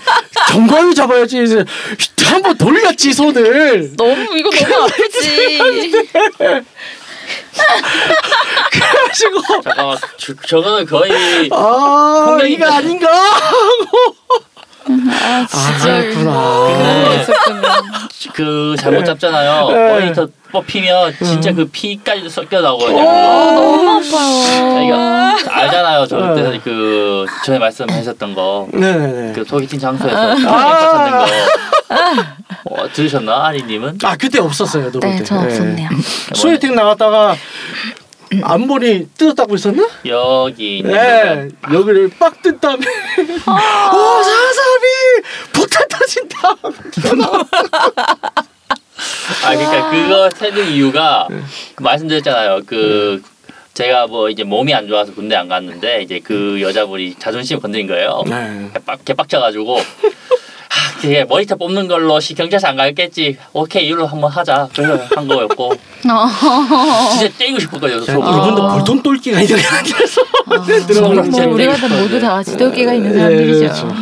Speaker 3: 정광이 잡아야지. 이제 한번 돌렸지 손을.
Speaker 5: 너무 이거 너무 아프지.
Speaker 3: 그래가지고
Speaker 2: 잠깐만 저, 저거는 거의
Speaker 3: 아 이거 아닌가 하고. 아 그렇구나.
Speaker 2: 그 잘못 잡잖아요.
Speaker 3: 네.
Speaker 2: 머리터 뽑히면 진짜 그 피까지도 섞여 나오거든요.
Speaker 5: 너무 아파요.
Speaker 2: 이거 알잖아요. 저
Speaker 3: 네.
Speaker 2: 그때 그 전에 말씀하셨던 거.
Speaker 3: 네네네.
Speaker 2: 그 소개팅 장소에서 찾는 거 어, 들으셨나 아리님은?
Speaker 3: 아 그때 없었어요. 너
Speaker 5: 네. 전 없었네요.
Speaker 3: 소개팅 나갔다가 앞머리 뜯었다고 했었나?
Speaker 2: 여기 있는
Speaker 3: 네.
Speaker 2: 거
Speaker 3: 여기를 빡 뜯 다음에 오 사사비 폭탄 터진다.
Speaker 2: 아 그러니까 그거 세는 이유가 그 말씀드렸잖아요. 그 제가 뭐 이제 몸이 안 좋아서 군대 안 갔는데 이제 그 여자분이 자존심 건드린 거예요.
Speaker 3: 네.
Speaker 2: 빡 개빡쳐가지고 아, 그게 머리털 뽑는 걸로 시 경찰서 안 가겠지. 오케이 이걸로 한번 하자. 그래서 한 거였고
Speaker 5: 어.
Speaker 2: 진짜 때리고 싶었거든요.
Speaker 3: 자,
Speaker 2: 속으로.
Speaker 3: 이분도 볼통 똘끼가 있는 게 아니라서
Speaker 4: 뭐. 우리가 다 모두 다 지도기가 있는
Speaker 3: 네,
Speaker 4: 사람들이죠.
Speaker 3: 그렇죠.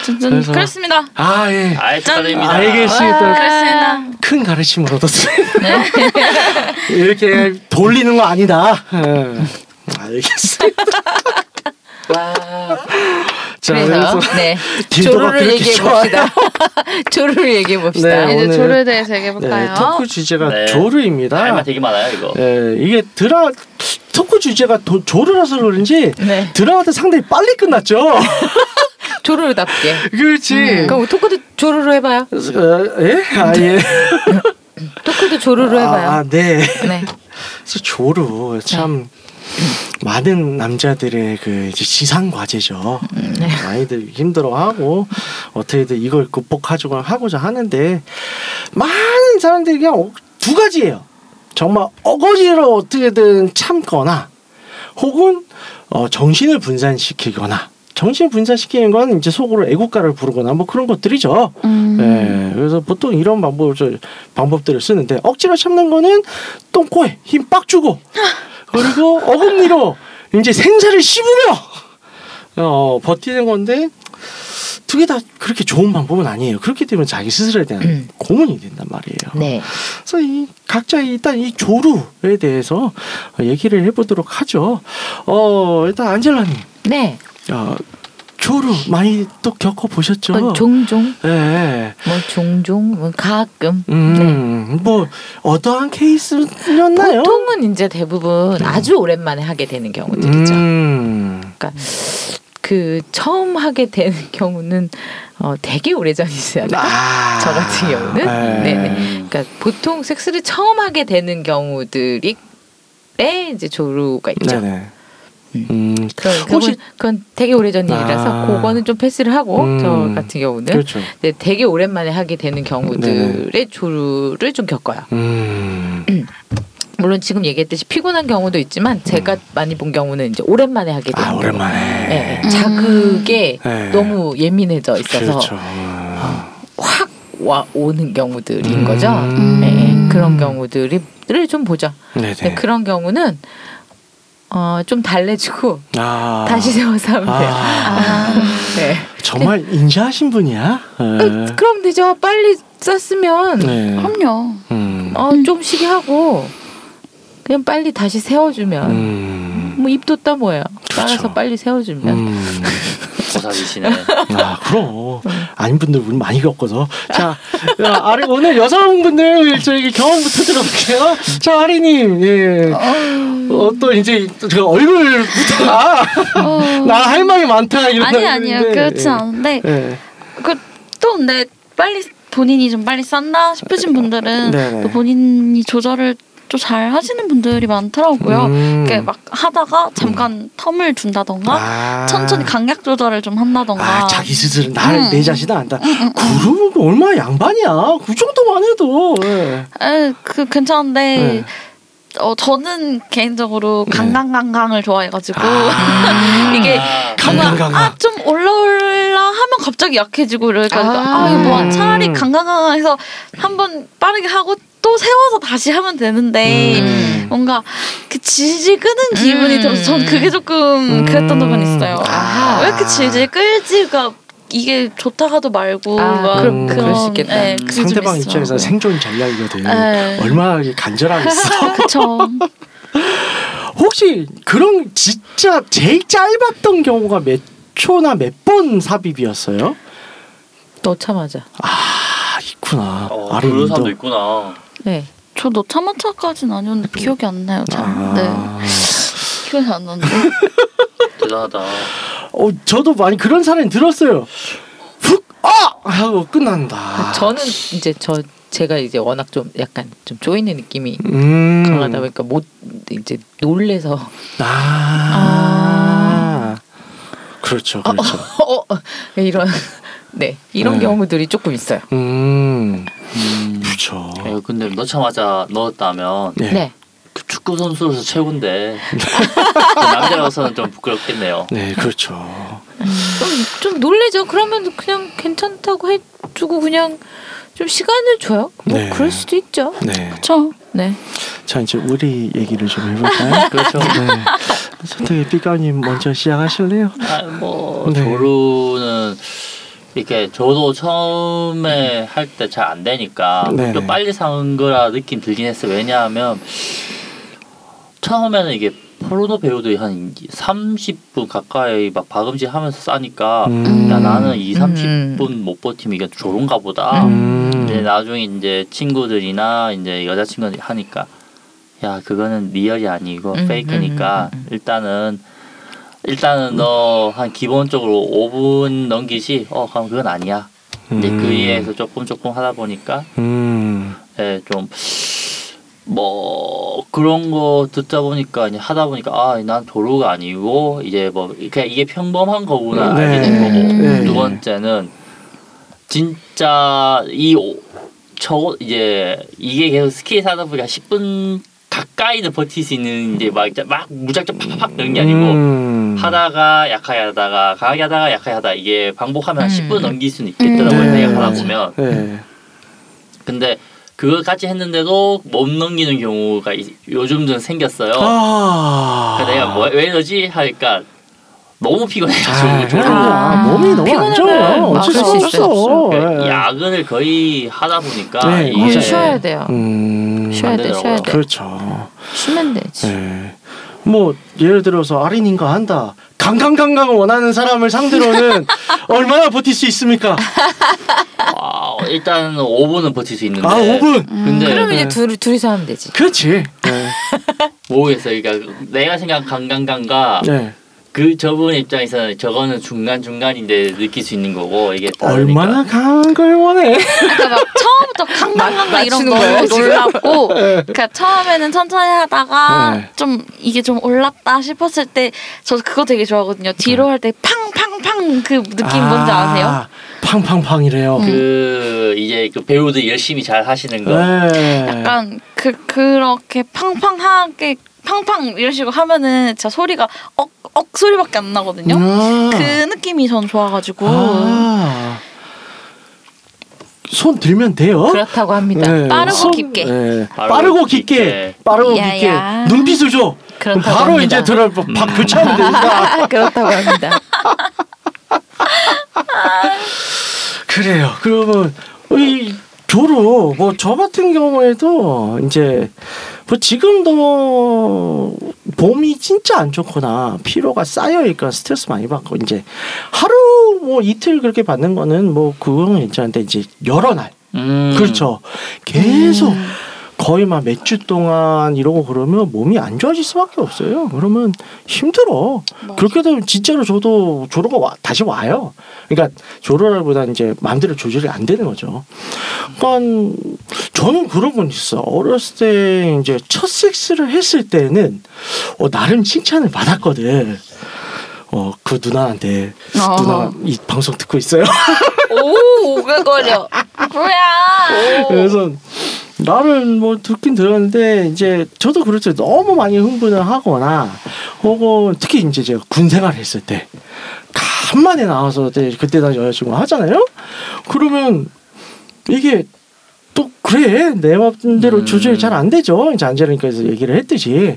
Speaker 5: 어쨌든
Speaker 3: 그래서-
Speaker 5: 그렇습니다.
Speaker 3: 아 예.
Speaker 2: 아이 축하드립니다.
Speaker 3: 알겠습니다.
Speaker 5: 그렇습니다.
Speaker 3: 큰 가르침을 얻었습니다. 이렇게 돌리는 거 아니다. 예. 알겠습니다.
Speaker 2: 와.
Speaker 3: 자,
Speaker 4: 그래서
Speaker 3: 그래서
Speaker 4: 네
Speaker 3: 그렇게
Speaker 4: 얘기해. 봅시다. 조루를 얘기해 봅시다.
Speaker 3: 네,
Speaker 5: 이제 조류에 대해서
Speaker 3: 네,
Speaker 5: 얘기해 볼까요?
Speaker 3: 토크 주제가
Speaker 2: 네.
Speaker 3: 조르입니다.
Speaker 2: 할말 되게 많아요 이거.
Speaker 3: 예, 이게 드라 토크 주제가 도, 조르라서 그런지
Speaker 4: 네.
Speaker 3: 드라마도 상당히 빨리 끝났죠.
Speaker 4: 조루답게.
Speaker 3: 그렇지.
Speaker 4: 그럼 토크도 조루로 해봐요.
Speaker 3: 어, 예? 아 예.
Speaker 4: 토크도 조루로 해봐요.
Speaker 3: 아, 네.
Speaker 4: 네.
Speaker 3: 그래서 조루 참 많은 남자들의 그 이제 지상 과제죠.
Speaker 4: 네.
Speaker 3: 많이들 힘들어하고 어떻게든 이걸 극복하자고 하고자 하는데 많은 사람들이 그냥 어- 두 가지예요. 정말 어거지로 어떻게든 참거나 혹은 어, 정신을 분산시키거나 정신 분산시키는 건 이제 속으로 애국가를 부르거나 뭐 그런 것들이죠.
Speaker 5: 음.
Speaker 3: 예, 그래서 보통 이런 방법 저 방법들을 쓰는데 억지로 참는 거는 똥꼬에 힘 빡 주고 그리고 어금니로 이제 생사를 씹으며 어 버티는 건데 두 개 다 그렇게 좋은 방법은 아니에요. 그렇기 때문에 자기 스스로에 대한
Speaker 4: 음.
Speaker 3: 고문이 된단 말이에요.
Speaker 4: 네.
Speaker 3: 그래서 이 각자 일단 이 조루에 대해서 얘기를 해보도록 하죠. 어 일단 안젤라님,
Speaker 4: 네.
Speaker 3: 어, 조루 많이 또 겪어 보셨죠?
Speaker 4: 뭐 종종
Speaker 3: 네.
Speaker 4: 뭐 종종 뭐 가끔
Speaker 3: 음, 뭐 어떠한 케이스였나요?
Speaker 4: 보통은 이제 대부분 아주 오랜만에 하게 되는 경우들이죠.
Speaker 3: 음,
Speaker 4: 그러니까 그 처음 하게 되는 경우는 어, 되게 오래전이지 않아요?
Speaker 3: 아,
Speaker 4: 저 같은 경우는
Speaker 3: 네.
Speaker 4: 네네. 그러니까 보통 섹스를 처음 하게 되는 경우들이 에 이제 조루가 있죠.
Speaker 3: 네네. 음,
Speaker 4: 그건,
Speaker 3: 혹시-
Speaker 4: 그건, 되게 오래전 일이라서
Speaker 3: 아.
Speaker 4: 그거는 좀 패스를 하고
Speaker 3: 음,
Speaker 4: 저 같은 경우는
Speaker 3: 그렇죠.
Speaker 4: 네, 되게 오랜만에 하게 되는 경우들의 조루를 좀 겪어요.
Speaker 3: 음,
Speaker 4: 물론 지금 얘기했듯이 피곤한 경우도 있지만 제가 많이 본 경우는 이제 오랜만에 하게 되는
Speaker 3: 아. 오랜만에.
Speaker 4: 네, 자극에
Speaker 3: 네.
Speaker 4: 너무 예민해져 있어서
Speaker 3: 그렇죠.
Speaker 4: 확 와 오는 경우들인
Speaker 3: 음.
Speaker 4: 거죠.
Speaker 5: 음.
Speaker 4: 네, 그런 경우들을 좀 보죠. 근데 그런 경우는 어, 좀 달래주고
Speaker 3: 아,
Speaker 4: 다시 세워서 하면 돼요.
Speaker 3: 아,
Speaker 4: 네.
Speaker 3: 정말 인자하신 분이야. 네.
Speaker 4: 그럼 되죠. 빨리 썼으면
Speaker 3: 네.
Speaker 5: 그럼요.
Speaker 3: 음.
Speaker 4: 어, 좀 쉬게 하고 그냥 빨리 다시 세워주면
Speaker 3: 음.
Speaker 4: 너무 입도 따모예요. 따라서
Speaker 3: 그렇죠.
Speaker 4: 빨리 세워주면.
Speaker 3: 음.
Speaker 2: 고사지시네.
Speaker 3: 아 그럼 아닌 분들 우리 많이 겪어서 자 야, 아리 오늘 여성분들 저희 경험부터 들어볼게요. 자 아리님 예. 어, 또 이제 저 얼굴부터가 나할 말이 많다 이런
Speaker 5: 아니 아니요 그렇진
Speaker 3: 예.
Speaker 5: 않은데
Speaker 3: 예.
Speaker 5: 그또 근데 빨리 본인이 좀 빨리 쌌나 싶으신 분들은
Speaker 3: 네네.
Speaker 5: 또 본인이 조절을 좀 잘 하시는 분들이 많더라고요.
Speaker 3: 음.
Speaker 5: 이렇게 막 하다가 잠깐 텀을 둔다던가
Speaker 3: 아.
Speaker 5: 천천히 강약 조절을 좀 한다던가.
Speaker 3: 아 자기 스스로 나를
Speaker 5: 음.
Speaker 3: 내 자신을 안다. 그러면 얼마나 양반이야. 그 정도만 해도. 예.
Speaker 5: 에, 그 괜찮은데
Speaker 3: 네.
Speaker 5: 어 저는 개인적으로 강강강강을 좋아해가지고
Speaker 3: 아.
Speaker 5: 이게
Speaker 3: 강강강강.
Speaker 5: 아좀 올라올라 하면 갑자기 약해지고 이러니까
Speaker 4: 아.
Speaker 5: 아, 이거 뭐
Speaker 3: 음.
Speaker 5: 차라리 강강강강해서 한번 빠르게 하고 또 세워서 다시 하면 되는데
Speaker 3: 음.
Speaker 5: 뭔가 그 질질 끄는 기분이
Speaker 4: 음.
Speaker 5: 들어서 전 그게 조금
Speaker 3: 음.
Speaker 5: 그랬던 적은 있어요.
Speaker 3: 아.
Speaker 5: 왜 이렇게 질질 끌지가 이게 좋다 하도 말고
Speaker 4: 아,
Speaker 5: 막
Speaker 3: 그럼
Speaker 4: 그럴 수 있겠다.
Speaker 5: 예, 그게 좀
Speaker 3: 상대방. 입장에서 생존 전략이거든.
Speaker 5: 네.
Speaker 3: 얼마나 간절하겠어.
Speaker 5: 그쵸.
Speaker 3: 혹시 그런 진짜 제일 짧았던 경우가 몇 초나 몇 번 삽입이었어요?
Speaker 4: 넣자마자.
Speaker 3: 아 있구나.
Speaker 2: 어, 그런
Speaker 3: 도
Speaker 2: 사람도 있구나.
Speaker 4: 네.
Speaker 5: 저 넣자마자까지는 아니었는데 기억이 안 나요. 잘. 네.
Speaker 3: 아.
Speaker 5: 기억이 안 나는데.
Speaker 2: 대단하다.
Speaker 3: 어 저도 많이 그런 사례 들었어요. 훅 아! 하고 끝난다.
Speaker 4: 저는 이제 저 제가 이제 워낙 좀 약간 좀 쪼이는 느낌이
Speaker 3: 음.
Speaker 4: 강하다 보니까 못 이제 놀래서
Speaker 3: 아. 그렇죠, 그렇죠.
Speaker 4: 어, 어, 이런 네 이런
Speaker 3: 네.
Speaker 4: 경우들이 조금 있어요.
Speaker 3: 음. 그렇죠.
Speaker 2: 예, 근데 넣자마자 넣었다면
Speaker 3: 네.
Speaker 4: 네.
Speaker 2: 그 축구 선수로서 최고인데 그 남자로서는 좀 부끄럽겠네요.
Speaker 3: 네, 그렇죠.
Speaker 4: 좀, 좀 놀래죠. 그러면 그냥 괜찮다고 해주고 그냥 좀 시간을 줘요. 뭐
Speaker 3: 네.
Speaker 4: 그럴 수도 있죠.
Speaker 3: 네.
Speaker 5: 그쵸.
Speaker 4: 네.
Speaker 3: 자 이제 우리 얘기를 좀 해볼까요?
Speaker 2: 그렇죠.
Speaker 3: 네. 선택의 삐까님 먼저 시작하실래요?
Speaker 2: 아, 뭐
Speaker 3: 네.
Speaker 2: 조루는 이렇게 저도 처음에 할 때 잘 안 되니까
Speaker 3: 네네.
Speaker 2: 좀 빨리 산 거라 느낌 들긴 했어요. 왜냐하면 처음에는 이게 포르노 배우들이 한 30분 가까이 막 박음질 하면서 싸니까
Speaker 3: 음.
Speaker 2: 야 나는 2,
Speaker 4: 음.
Speaker 2: 30분 못 버티면 이게 조른가 보다.
Speaker 3: 음.
Speaker 2: 이제 나중에 이제 친구들이나 이제 여자친구들이 하니까 야 그거는 리얼이 아니고
Speaker 4: 음,
Speaker 2: 페이크니까
Speaker 4: 음, 음, 음.
Speaker 2: 일단은 일단은 너 한 기본적으로 5분 넘기지 어 그럼 그건 아니야
Speaker 3: 음.
Speaker 2: 그 이해에서 조금 조금 하다 보니까
Speaker 3: 음.
Speaker 2: 예, 좀, 뭐, 그런 거 듣다 보니까, 이제 하다 보니까, 아, 난 도루가 아니고, 이제 뭐, 그냥 이게 평범한 거구나,
Speaker 3: 네.
Speaker 2: 알게 된 거고.
Speaker 3: 네.
Speaker 2: 두 번째는, 진짜, 이, 오- 저, 이제, 이게 계속 스케이트 하다 보니까 10분 가까이는 버틸 수 있는, 이제 막, 막 무작정 팍팍팍 넣는 게 아니고,
Speaker 3: 음.
Speaker 2: 하다가 약하게 하다가, 강하게 하다가 약하게 하다, 이게 반복하면 한
Speaker 4: 음.
Speaker 2: 10분 넘길 수는 있겠더라고요,
Speaker 3: 네.
Speaker 2: 생각하다 보면.
Speaker 3: 네.
Speaker 2: 근데 그걸 같이 했는데도 못 넘기는 경우가 이- 요즘 좀 생겼어요.
Speaker 3: 아.
Speaker 2: 그래서 내가 뭐, 왜 이러지 하니까 너무 피곤해가지고
Speaker 3: 아,
Speaker 2: 졸음.
Speaker 3: 아, 몸이 너무 안 좋아요. 어쩔 수. 없어.
Speaker 2: 그러니까
Speaker 3: 예.
Speaker 2: 야근을 거의 하다 보니까
Speaker 3: 네,
Speaker 2: 이게.
Speaker 4: 쉬어야 돼요.
Speaker 3: 음.
Speaker 4: 쉬어야 돼. 쉬어야 돼.
Speaker 3: 그렇죠.
Speaker 4: 쉬면 되지.
Speaker 3: 네. 뭐 예를 들어서 아린인가 한다. 강강강강을 원하는 사람을 상대로는 얼마나 버틸 수 있습니까?
Speaker 2: 아, 일단 5분은 버틸 수 있는데
Speaker 3: 아, 5분.
Speaker 2: 근데
Speaker 4: 그러면
Speaker 3: 네.
Speaker 4: 이제 둘 둘이서 하면 되지.
Speaker 3: 그렇지. 네.
Speaker 2: 모르겠어요. 그러니까 내가 생각한 강강강과
Speaker 3: 네.
Speaker 2: 그 저분 입장에서는 저거는 중간 중간인데 느낄 수 있는 거고 이게 다르니까.
Speaker 3: 얼마나 강한 걸 원해?
Speaker 5: 그러니까 막 처음부터 강강강강 이런 거? 놀랐고 그러니까 처음에는 천천히 하다가
Speaker 3: 네.
Speaker 5: 좀 이게 좀 올랐다 싶었을 때 저 그거 되게 좋아하거든요. 뒤로 할 때 팡팡팡 그 느낌 뭔지 아세요?
Speaker 3: 팡팡팡이래요.
Speaker 2: 그 이제 그 배우들 열심히 잘 하시는 거.
Speaker 3: 네.
Speaker 5: 약간 그 그렇게 팡팡하게 팡팡 이런 식으로 하면은 진짜 소리가 억, 억 소리밖에 안 나거든요.
Speaker 3: 아.
Speaker 5: 그 느낌이 전 좋아가지고
Speaker 3: 아. 손 들면 돼요.
Speaker 4: 그렇다고 합니다.
Speaker 3: 네.
Speaker 5: 빠르고
Speaker 3: 손-
Speaker 5: 깊게.
Speaker 3: 네.
Speaker 2: 빠르고
Speaker 3: 깊게.
Speaker 2: 깊게.
Speaker 3: 빠르고
Speaker 5: 야야.
Speaker 3: 깊게. 눈빛을 줘. 그럼 바로
Speaker 4: 합니다.
Speaker 3: 이제 들어 박 교체하면 되니까.
Speaker 4: 그렇다고 합니다.
Speaker 3: 그래요. 그러면 이 조로 뭐저 같은 경우에도 이제 뭐 지금도 봄이 진짜 안 좋거나 피로가 쌓여니까 스트레스 많이 받고 이제 하루 뭐 이틀 그렇게 받는 거는 뭐 그건 괜찮은데 이제 여러 날.
Speaker 2: 음.
Speaker 3: 그렇죠. 계속 거의 막 몇 주 동안 이러고 그러면 몸이 안 좋아질 수밖에 없어요. 그러면 힘들어. 그렇게 되면 진짜로 저도 조로가 와, 다시 와요. 그러니까 조로라보다 이제 마음대로 조절이 안 되는 거죠. 그러니까 저는 그런 건 있어. 어렸을 때 이제 첫 섹스를 했을 때는 어, 나름 칭찬을 받았거든. 어, 그 누나한테
Speaker 5: 어.
Speaker 3: 누나가 이 방송 듣고 있어요.
Speaker 5: 오 오글거려. 뭐야?
Speaker 3: 그래서 나는 뭐 듣긴 들었는데 이제 저도 그렇죠. 너무 많이 흥분을 하거나 혹은 특히 이제 제가 군 생활을 했을 때 간만에 나와서 그때 그때 다 여자친구 하잖아요. 그러면 이게 또 그래? 내 맘대로
Speaker 2: 음.
Speaker 3: 조절이 잘 안 되죠. 이제 안젤리카에서 얘기를 했듯이.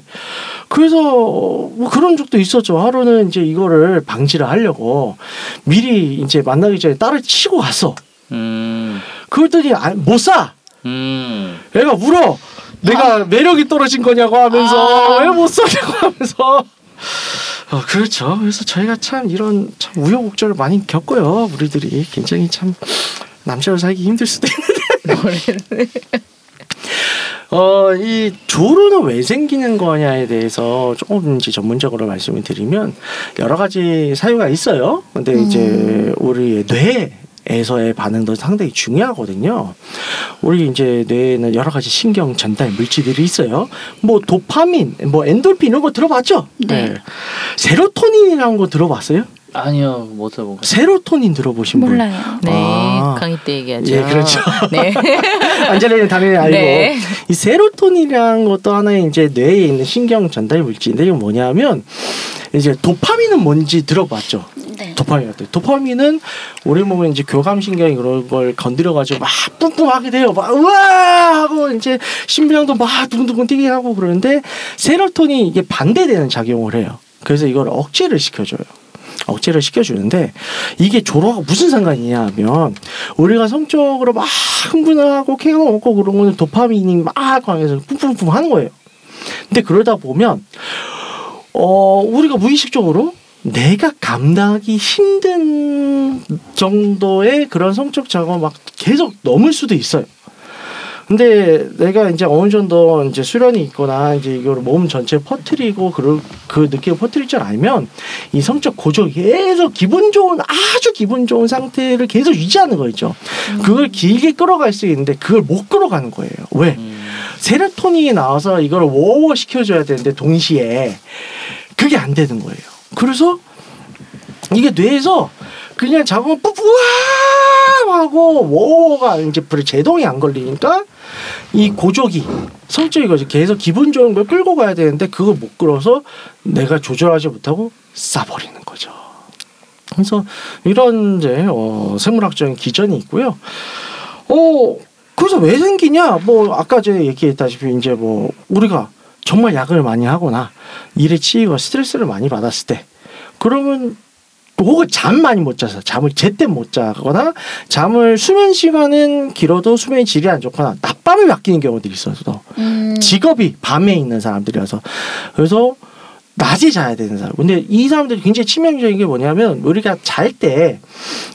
Speaker 3: 그래서 뭐 그런 적도 있었죠. 하루는 이제 이거를 방지를 하려고 미리 이제 만나기 전에 딸을 치고 갔어
Speaker 2: 음.
Speaker 3: 그랬더니 아, 못 사
Speaker 2: 음.
Speaker 3: 애가 울어. 내가 매력이 떨어진 거냐고 하면서 왜못 사냐고 하면서. 어, 그렇죠. 그래서 저희가 참 이런 참 우여곡절을 많이 겪어요. 우리들이 굉장히 참 남자로 살기 힘들 수도 있는데. 어, 이 조루는 왜 생기는 거냐에 대해서 조금 이제 전문적으로 말씀을 드리면 여러 가지 사유가 있어요. 근데 이제 우리의 뇌 에서의 반응도 상당히 중요하거든요. 우리 이제 뇌에는 여러 가지 신경 전달 물질들이 있어요. 뭐 도파민, 뭐 엔돌핀 이런 거 들어봤죠?
Speaker 5: 네.
Speaker 3: 세로토닌이라는 거 들어봤어요?
Speaker 2: 아니요 못 들어본 거.
Speaker 3: 세로토닌 들어보신 분?
Speaker 5: 몰라요.
Speaker 4: 네,
Speaker 3: 아.
Speaker 4: 강의 때 얘기하죠.
Speaker 3: 예, 그렇죠.
Speaker 4: 네.
Speaker 3: 안젤리는 당연히 알고
Speaker 4: 네.
Speaker 3: 이 세로토닌이라는 것도 하나의 이제 뇌에 있는 신경 전달 물질인데 이게 뭐냐면 이제 도파민은 뭔지 들어봤죠.
Speaker 5: 네.
Speaker 3: 도파민 같아요. 도파민은 우리 몸에 이제 교감신경이 그런 걸 건드려가지고 막 뿜뿜하게 돼요. 막 우와 하고 이제 심장도 막 두근두근 뛰게 하고 그러는데 세로토닌이 이게 반대되는 작용을 해요. 그래서 이걸 억제를 시켜줘요. 억제를 시켜주는데 이게 조로하고 무슨 상관이냐 하면 우리가 성적으로 막 흥분을 하고 쾌감 먹고 그런 거는 도파민이 막 강해서 뿜뿜뿜 하는 거예요. 근데 그러다 보면 어 우리가 무의식적으로 내가 감당하기 힘든 정도의 그런 성적 작업을 막 계속 넘을 수도 있어요. 근데 내가 이제 어느 정도 이제 수련이 있거나 이제 이걸 몸 전체에 퍼뜨리고 그럴 그 느낌을 퍼뜨릴 줄 알면 이 성적 고조 계속 기분 좋은 아주 기분 좋은 상태를 계속 유지하는 거 있죠. 그걸 길게 끌어갈 수 있는데 그걸 못 끌어가는 거예요. 왜?
Speaker 2: 음.
Speaker 3: 세로토닌이 나와서 이걸 워워 시켜줘야 되는데 동시에 그게 안 되는 거예요. 그래서 이게 뇌에서 그냥 작업을 뿌뿌와 하고 워워가 이제 불에 제동이 안 걸리니까 이 고조기 성적이 거지 계속 기분 좋은 걸 끌고 가야 되는데 그걸 못 끌어서 내가 조절하지 못하고 싸버리는 거죠. 그래서 이런 이제 어, 생물학적인 기전이 있고요. 어 그래서 왜 생기냐? 뭐 아까 제가 얘기했다시피 이제 뭐 우리가 정말 야근을 많이 하거나 일에 치이고 스트레스를 많이 받았을 때 그러면 혹은 잠 많이 못 자서 잠을 제때 못 자거나 잠을 수면 시간은 길어도 수면의 질이 안 좋거나 낮밤에 맡기는 경우들이 있어서
Speaker 5: 음.
Speaker 3: 직업이 밤에 있는 사람들이라서 그래서 낮에 자야 되는 사람. 근데 이 사람들이 굉장히 치명적인 게 뭐냐면 우리가 잘 때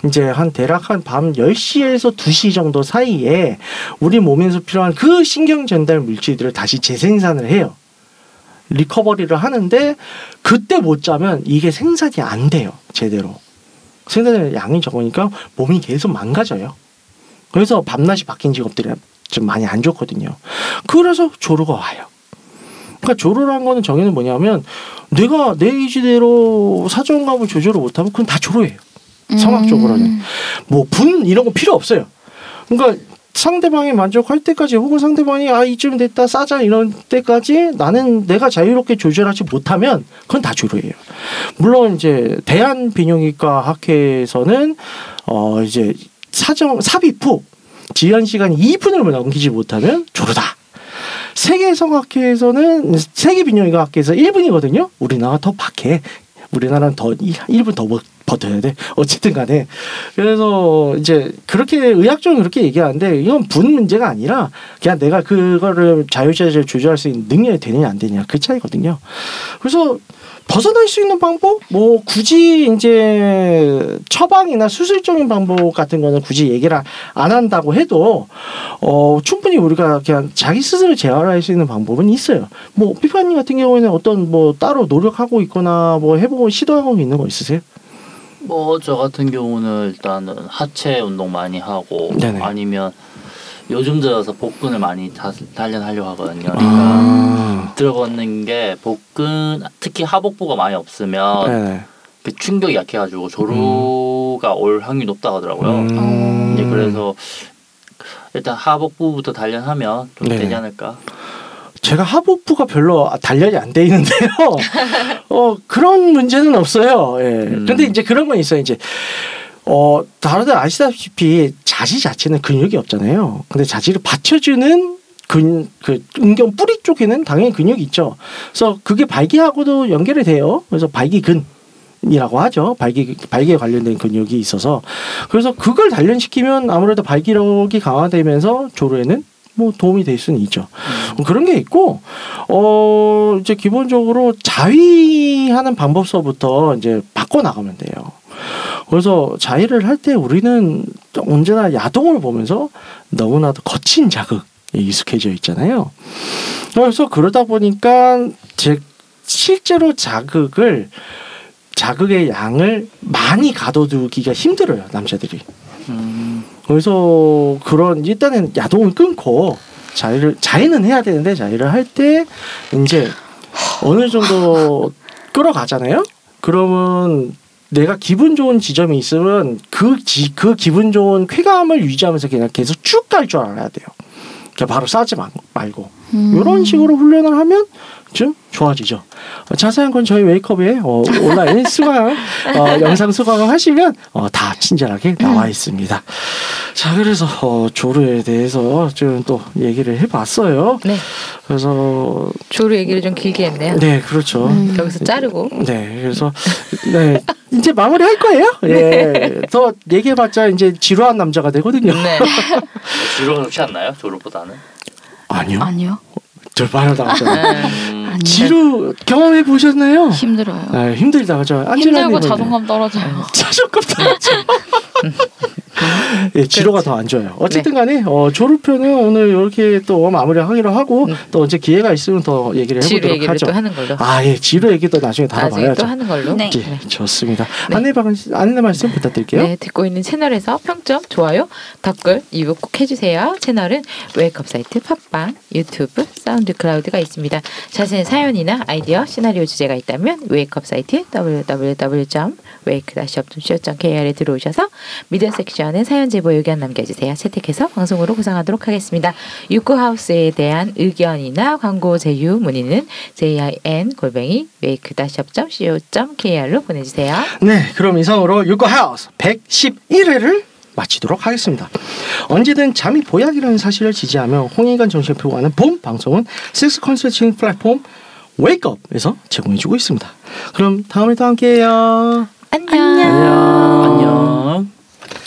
Speaker 3: 이제 한 대략 한밤 10시에서 2시 정도 사이에 우리 몸에서 필요한 그 신경 전달 물질들을 다시 재생산을 해요. 리커버리를 하는데 그때 못 자면 이게 생산이 안 돼요. 제대로. 생산의 양이 적으니까 몸이 계속 망가져요. 그래서 밤낮이 바뀐 직업들이 좀 많이 안 좋거든요. 그래서 조루가 와요. 그러니까 조루라는 거는 정의는 뭐냐면 내가 내 의지대로 사정감을 조절을 못하면 그건 다 조루예요. 성학적으로는.
Speaker 5: 음.
Speaker 3: 뭐분 이런 거 필요 없어요. 그러니까 상대방이 만족할 때까지 혹은 상대방이 아 이쯤 됐다 싸자 이런 때까지 나는 내가 자유롭게 조절하지 못하면 그건 다 조루예요. 물론 이제 대한 비뇨기과 학회에서는 어 이제 사정 삽입 후 지연 시간 2분을 넘기지 못하면 조루다. 세계 성학회에서는 세계 비뇨기과 학회에서 1분이거든요. 우리나라 더 박해. 우리나라는 더 1분 더 버텨야 돼. 어쨌든 간에. 그래서 이제 그렇게 의학적으로 그렇게 얘기하는데 이건 분 문제가 아니라 그냥 내가 그거를 자유자재를 조절할 수 있는 능력이 되느냐 안 되느냐 그 차이거든요. 그래서 벗어날 수 있는 방법? 뭐 굳이 이제 처방이나 수술적인 방법 같은 거는 굳이 얘기를 안 한다고 해도 어 충분히 우리가 그냥 자기 스스로 재활할 수 있는 방법은 있어요. 뭐 피파님 같은 경우에는 어떤 뭐 따로 노력하고 있거나 뭐 해보고 시도하고 있는 거 있으세요?
Speaker 2: 뭐 저 같은 경우는 일단은 하체 운동 많이 하고
Speaker 3: 네네.
Speaker 2: 아니면 요즘 들어서 복근을 많이 다, 단련하려고 하거든요. 그러니까
Speaker 3: 아.
Speaker 2: 들어걷는 게 복근 특히 하복부가 많이 없으면
Speaker 3: 네네.
Speaker 2: 그 충격이 약해가지고 조루가 올 확률이 높다고 하더라고요.
Speaker 3: 음.
Speaker 2: 이제 그래서 일단 하복부부터 단련하면 좀
Speaker 3: 네네.
Speaker 2: 되지 않을까.
Speaker 3: 제가 하복부가 별로 단련이 안 돼 있는데요. 어 그런 문제는 없어요. 예.
Speaker 2: 음.
Speaker 3: 근데 이제 그런 건 있어요. 이제 어 다들 아시다시피 자지 자체는 근육이 없잖아요. 근데 자지를 받쳐주는 근, 그 은경 뿌리 쪽에는 당연히 근육이 있죠. 그래서 그게 발기하고도 연결이 돼요. 그래서 발기근. 이라고 하죠. 발기 발기에 관련된 근육이 있어서 그래서 그걸 단련시키면 아무래도 발기력이 강화되면서 조루에는 뭐 도움이 될 수는 있죠. 뭐 그런 게 있고 어 이제 기본적으로 자위하는 방법서부터 이제 바꿔 나가면 돼요. 그래서 자위를 할 때 우리는 언제나 야동을 보면서 너무나도 거친 자극에 익숙해져 있잖아요. 그래서 그러다 보니까 제 실제로 자극을 자극의 양을 많이 가둬두기가 힘들어요 남자들이.
Speaker 2: 음,
Speaker 3: 그래서 그런 일단은 야동을 끊고 자위를 자위는 해야 되는데 자위를 할 때 이제 어느 정도 끌어가잖아요. 그러면 내가 기분 좋은 지점이 있으면 그, 지, 그 기분 좋은 쾌감을 유지하면서 그냥 계속 쭉 갈 줄 알아야 돼요. 그냥 바로 싸지 마- 말고
Speaker 5: 음.
Speaker 3: 이런 식으로 훈련을 하면 좀 좋아지죠. 어, 자세한 건 저희 웨이크업에 어, 온라인 수강 어, 영상 수강을 하시면 어, 다 친절하게 나와 있습니다. 자 그래서 어, 조르에 대해서 좀또 얘기를 해봤어요.
Speaker 4: 네.
Speaker 3: 그래서
Speaker 4: 조루 얘기를 좀 길게 했네요.
Speaker 3: 네 그렇죠.
Speaker 5: 음.
Speaker 4: 여기서 자르고.
Speaker 3: 네, 그래서 네 이제 마무리 할 거예요. 예, 더 얘기해봤자 이제 지루한 남자가 되거든요.
Speaker 4: 네.
Speaker 2: 좋지 않나요? 조루보다는.
Speaker 3: 아니요,
Speaker 5: 아니요.
Speaker 3: 절반을 당했잖아요.
Speaker 2: 음,
Speaker 5: 아니요.
Speaker 3: 지루 경험해 보셨나요?
Speaker 5: 힘들어요.
Speaker 3: 아, 힘들다 그죠?
Speaker 5: 힘들고 자존감 떨어져요.
Speaker 3: 자존감 떨어져. 예, 지로가 더 안 좋아요. 어쨌든 간에 어, 조르표는 오늘 이렇게 또 마무리하기로 하고
Speaker 4: 음.
Speaker 3: 또 언제 기회가 있으면 더 얘기를 해보도록
Speaker 4: 얘기를
Speaker 3: 하죠.
Speaker 4: 또 하는 걸로.
Speaker 3: 아, 예, 지루 얘기도
Speaker 4: 나중에
Speaker 3: 다뤄봐야죠.
Speaker 4: 또 하는 걸로.
Speaker 5: 네.
Speaker 3: 예, 좋습니다.
Speaker 4: 네.
Speaker 3: 안내 방 안내 말씀 부탁드릴게요.
Speaker 4: 네, 듣고 있는 채널에서 평점, 좋아요, 댓글, 리뷰 꼭 해주세요. 채널은 웨이크업 사이트, 팟빵, 유튜브, 사운드 클라우드가 있습니다. 자세한 사연이나 아이디어, 시나리오 주제가 있다면 웨이크업 사이트 www.wake-up.co.kr에 들어오셔서 미디어 섹션 에 사연 제보 의견 남겨주세요. 채택해서 방송으로 구성하도록 하겠습니다. 유쿠하우스에 대한 의견이나 광고 제휴 문의는 jin 골뱅이 wake-up.co.kr로 보내주세요.
Speaker 3: 네, 그럼 이상으로 유코 하우스 111회를 마치도록 하겠습니다. 언제든 잠이 보약이라는 사실을 지지하며 홍익관 정신을 표구하는 봄 방송은 섹스 컨설팅 플랫폼 웨이크업에서 제공해주고 있습니다. 그럼 다음에 또 함께해요.
Speaker 4: 안녕.
Speaker 3: 안녕.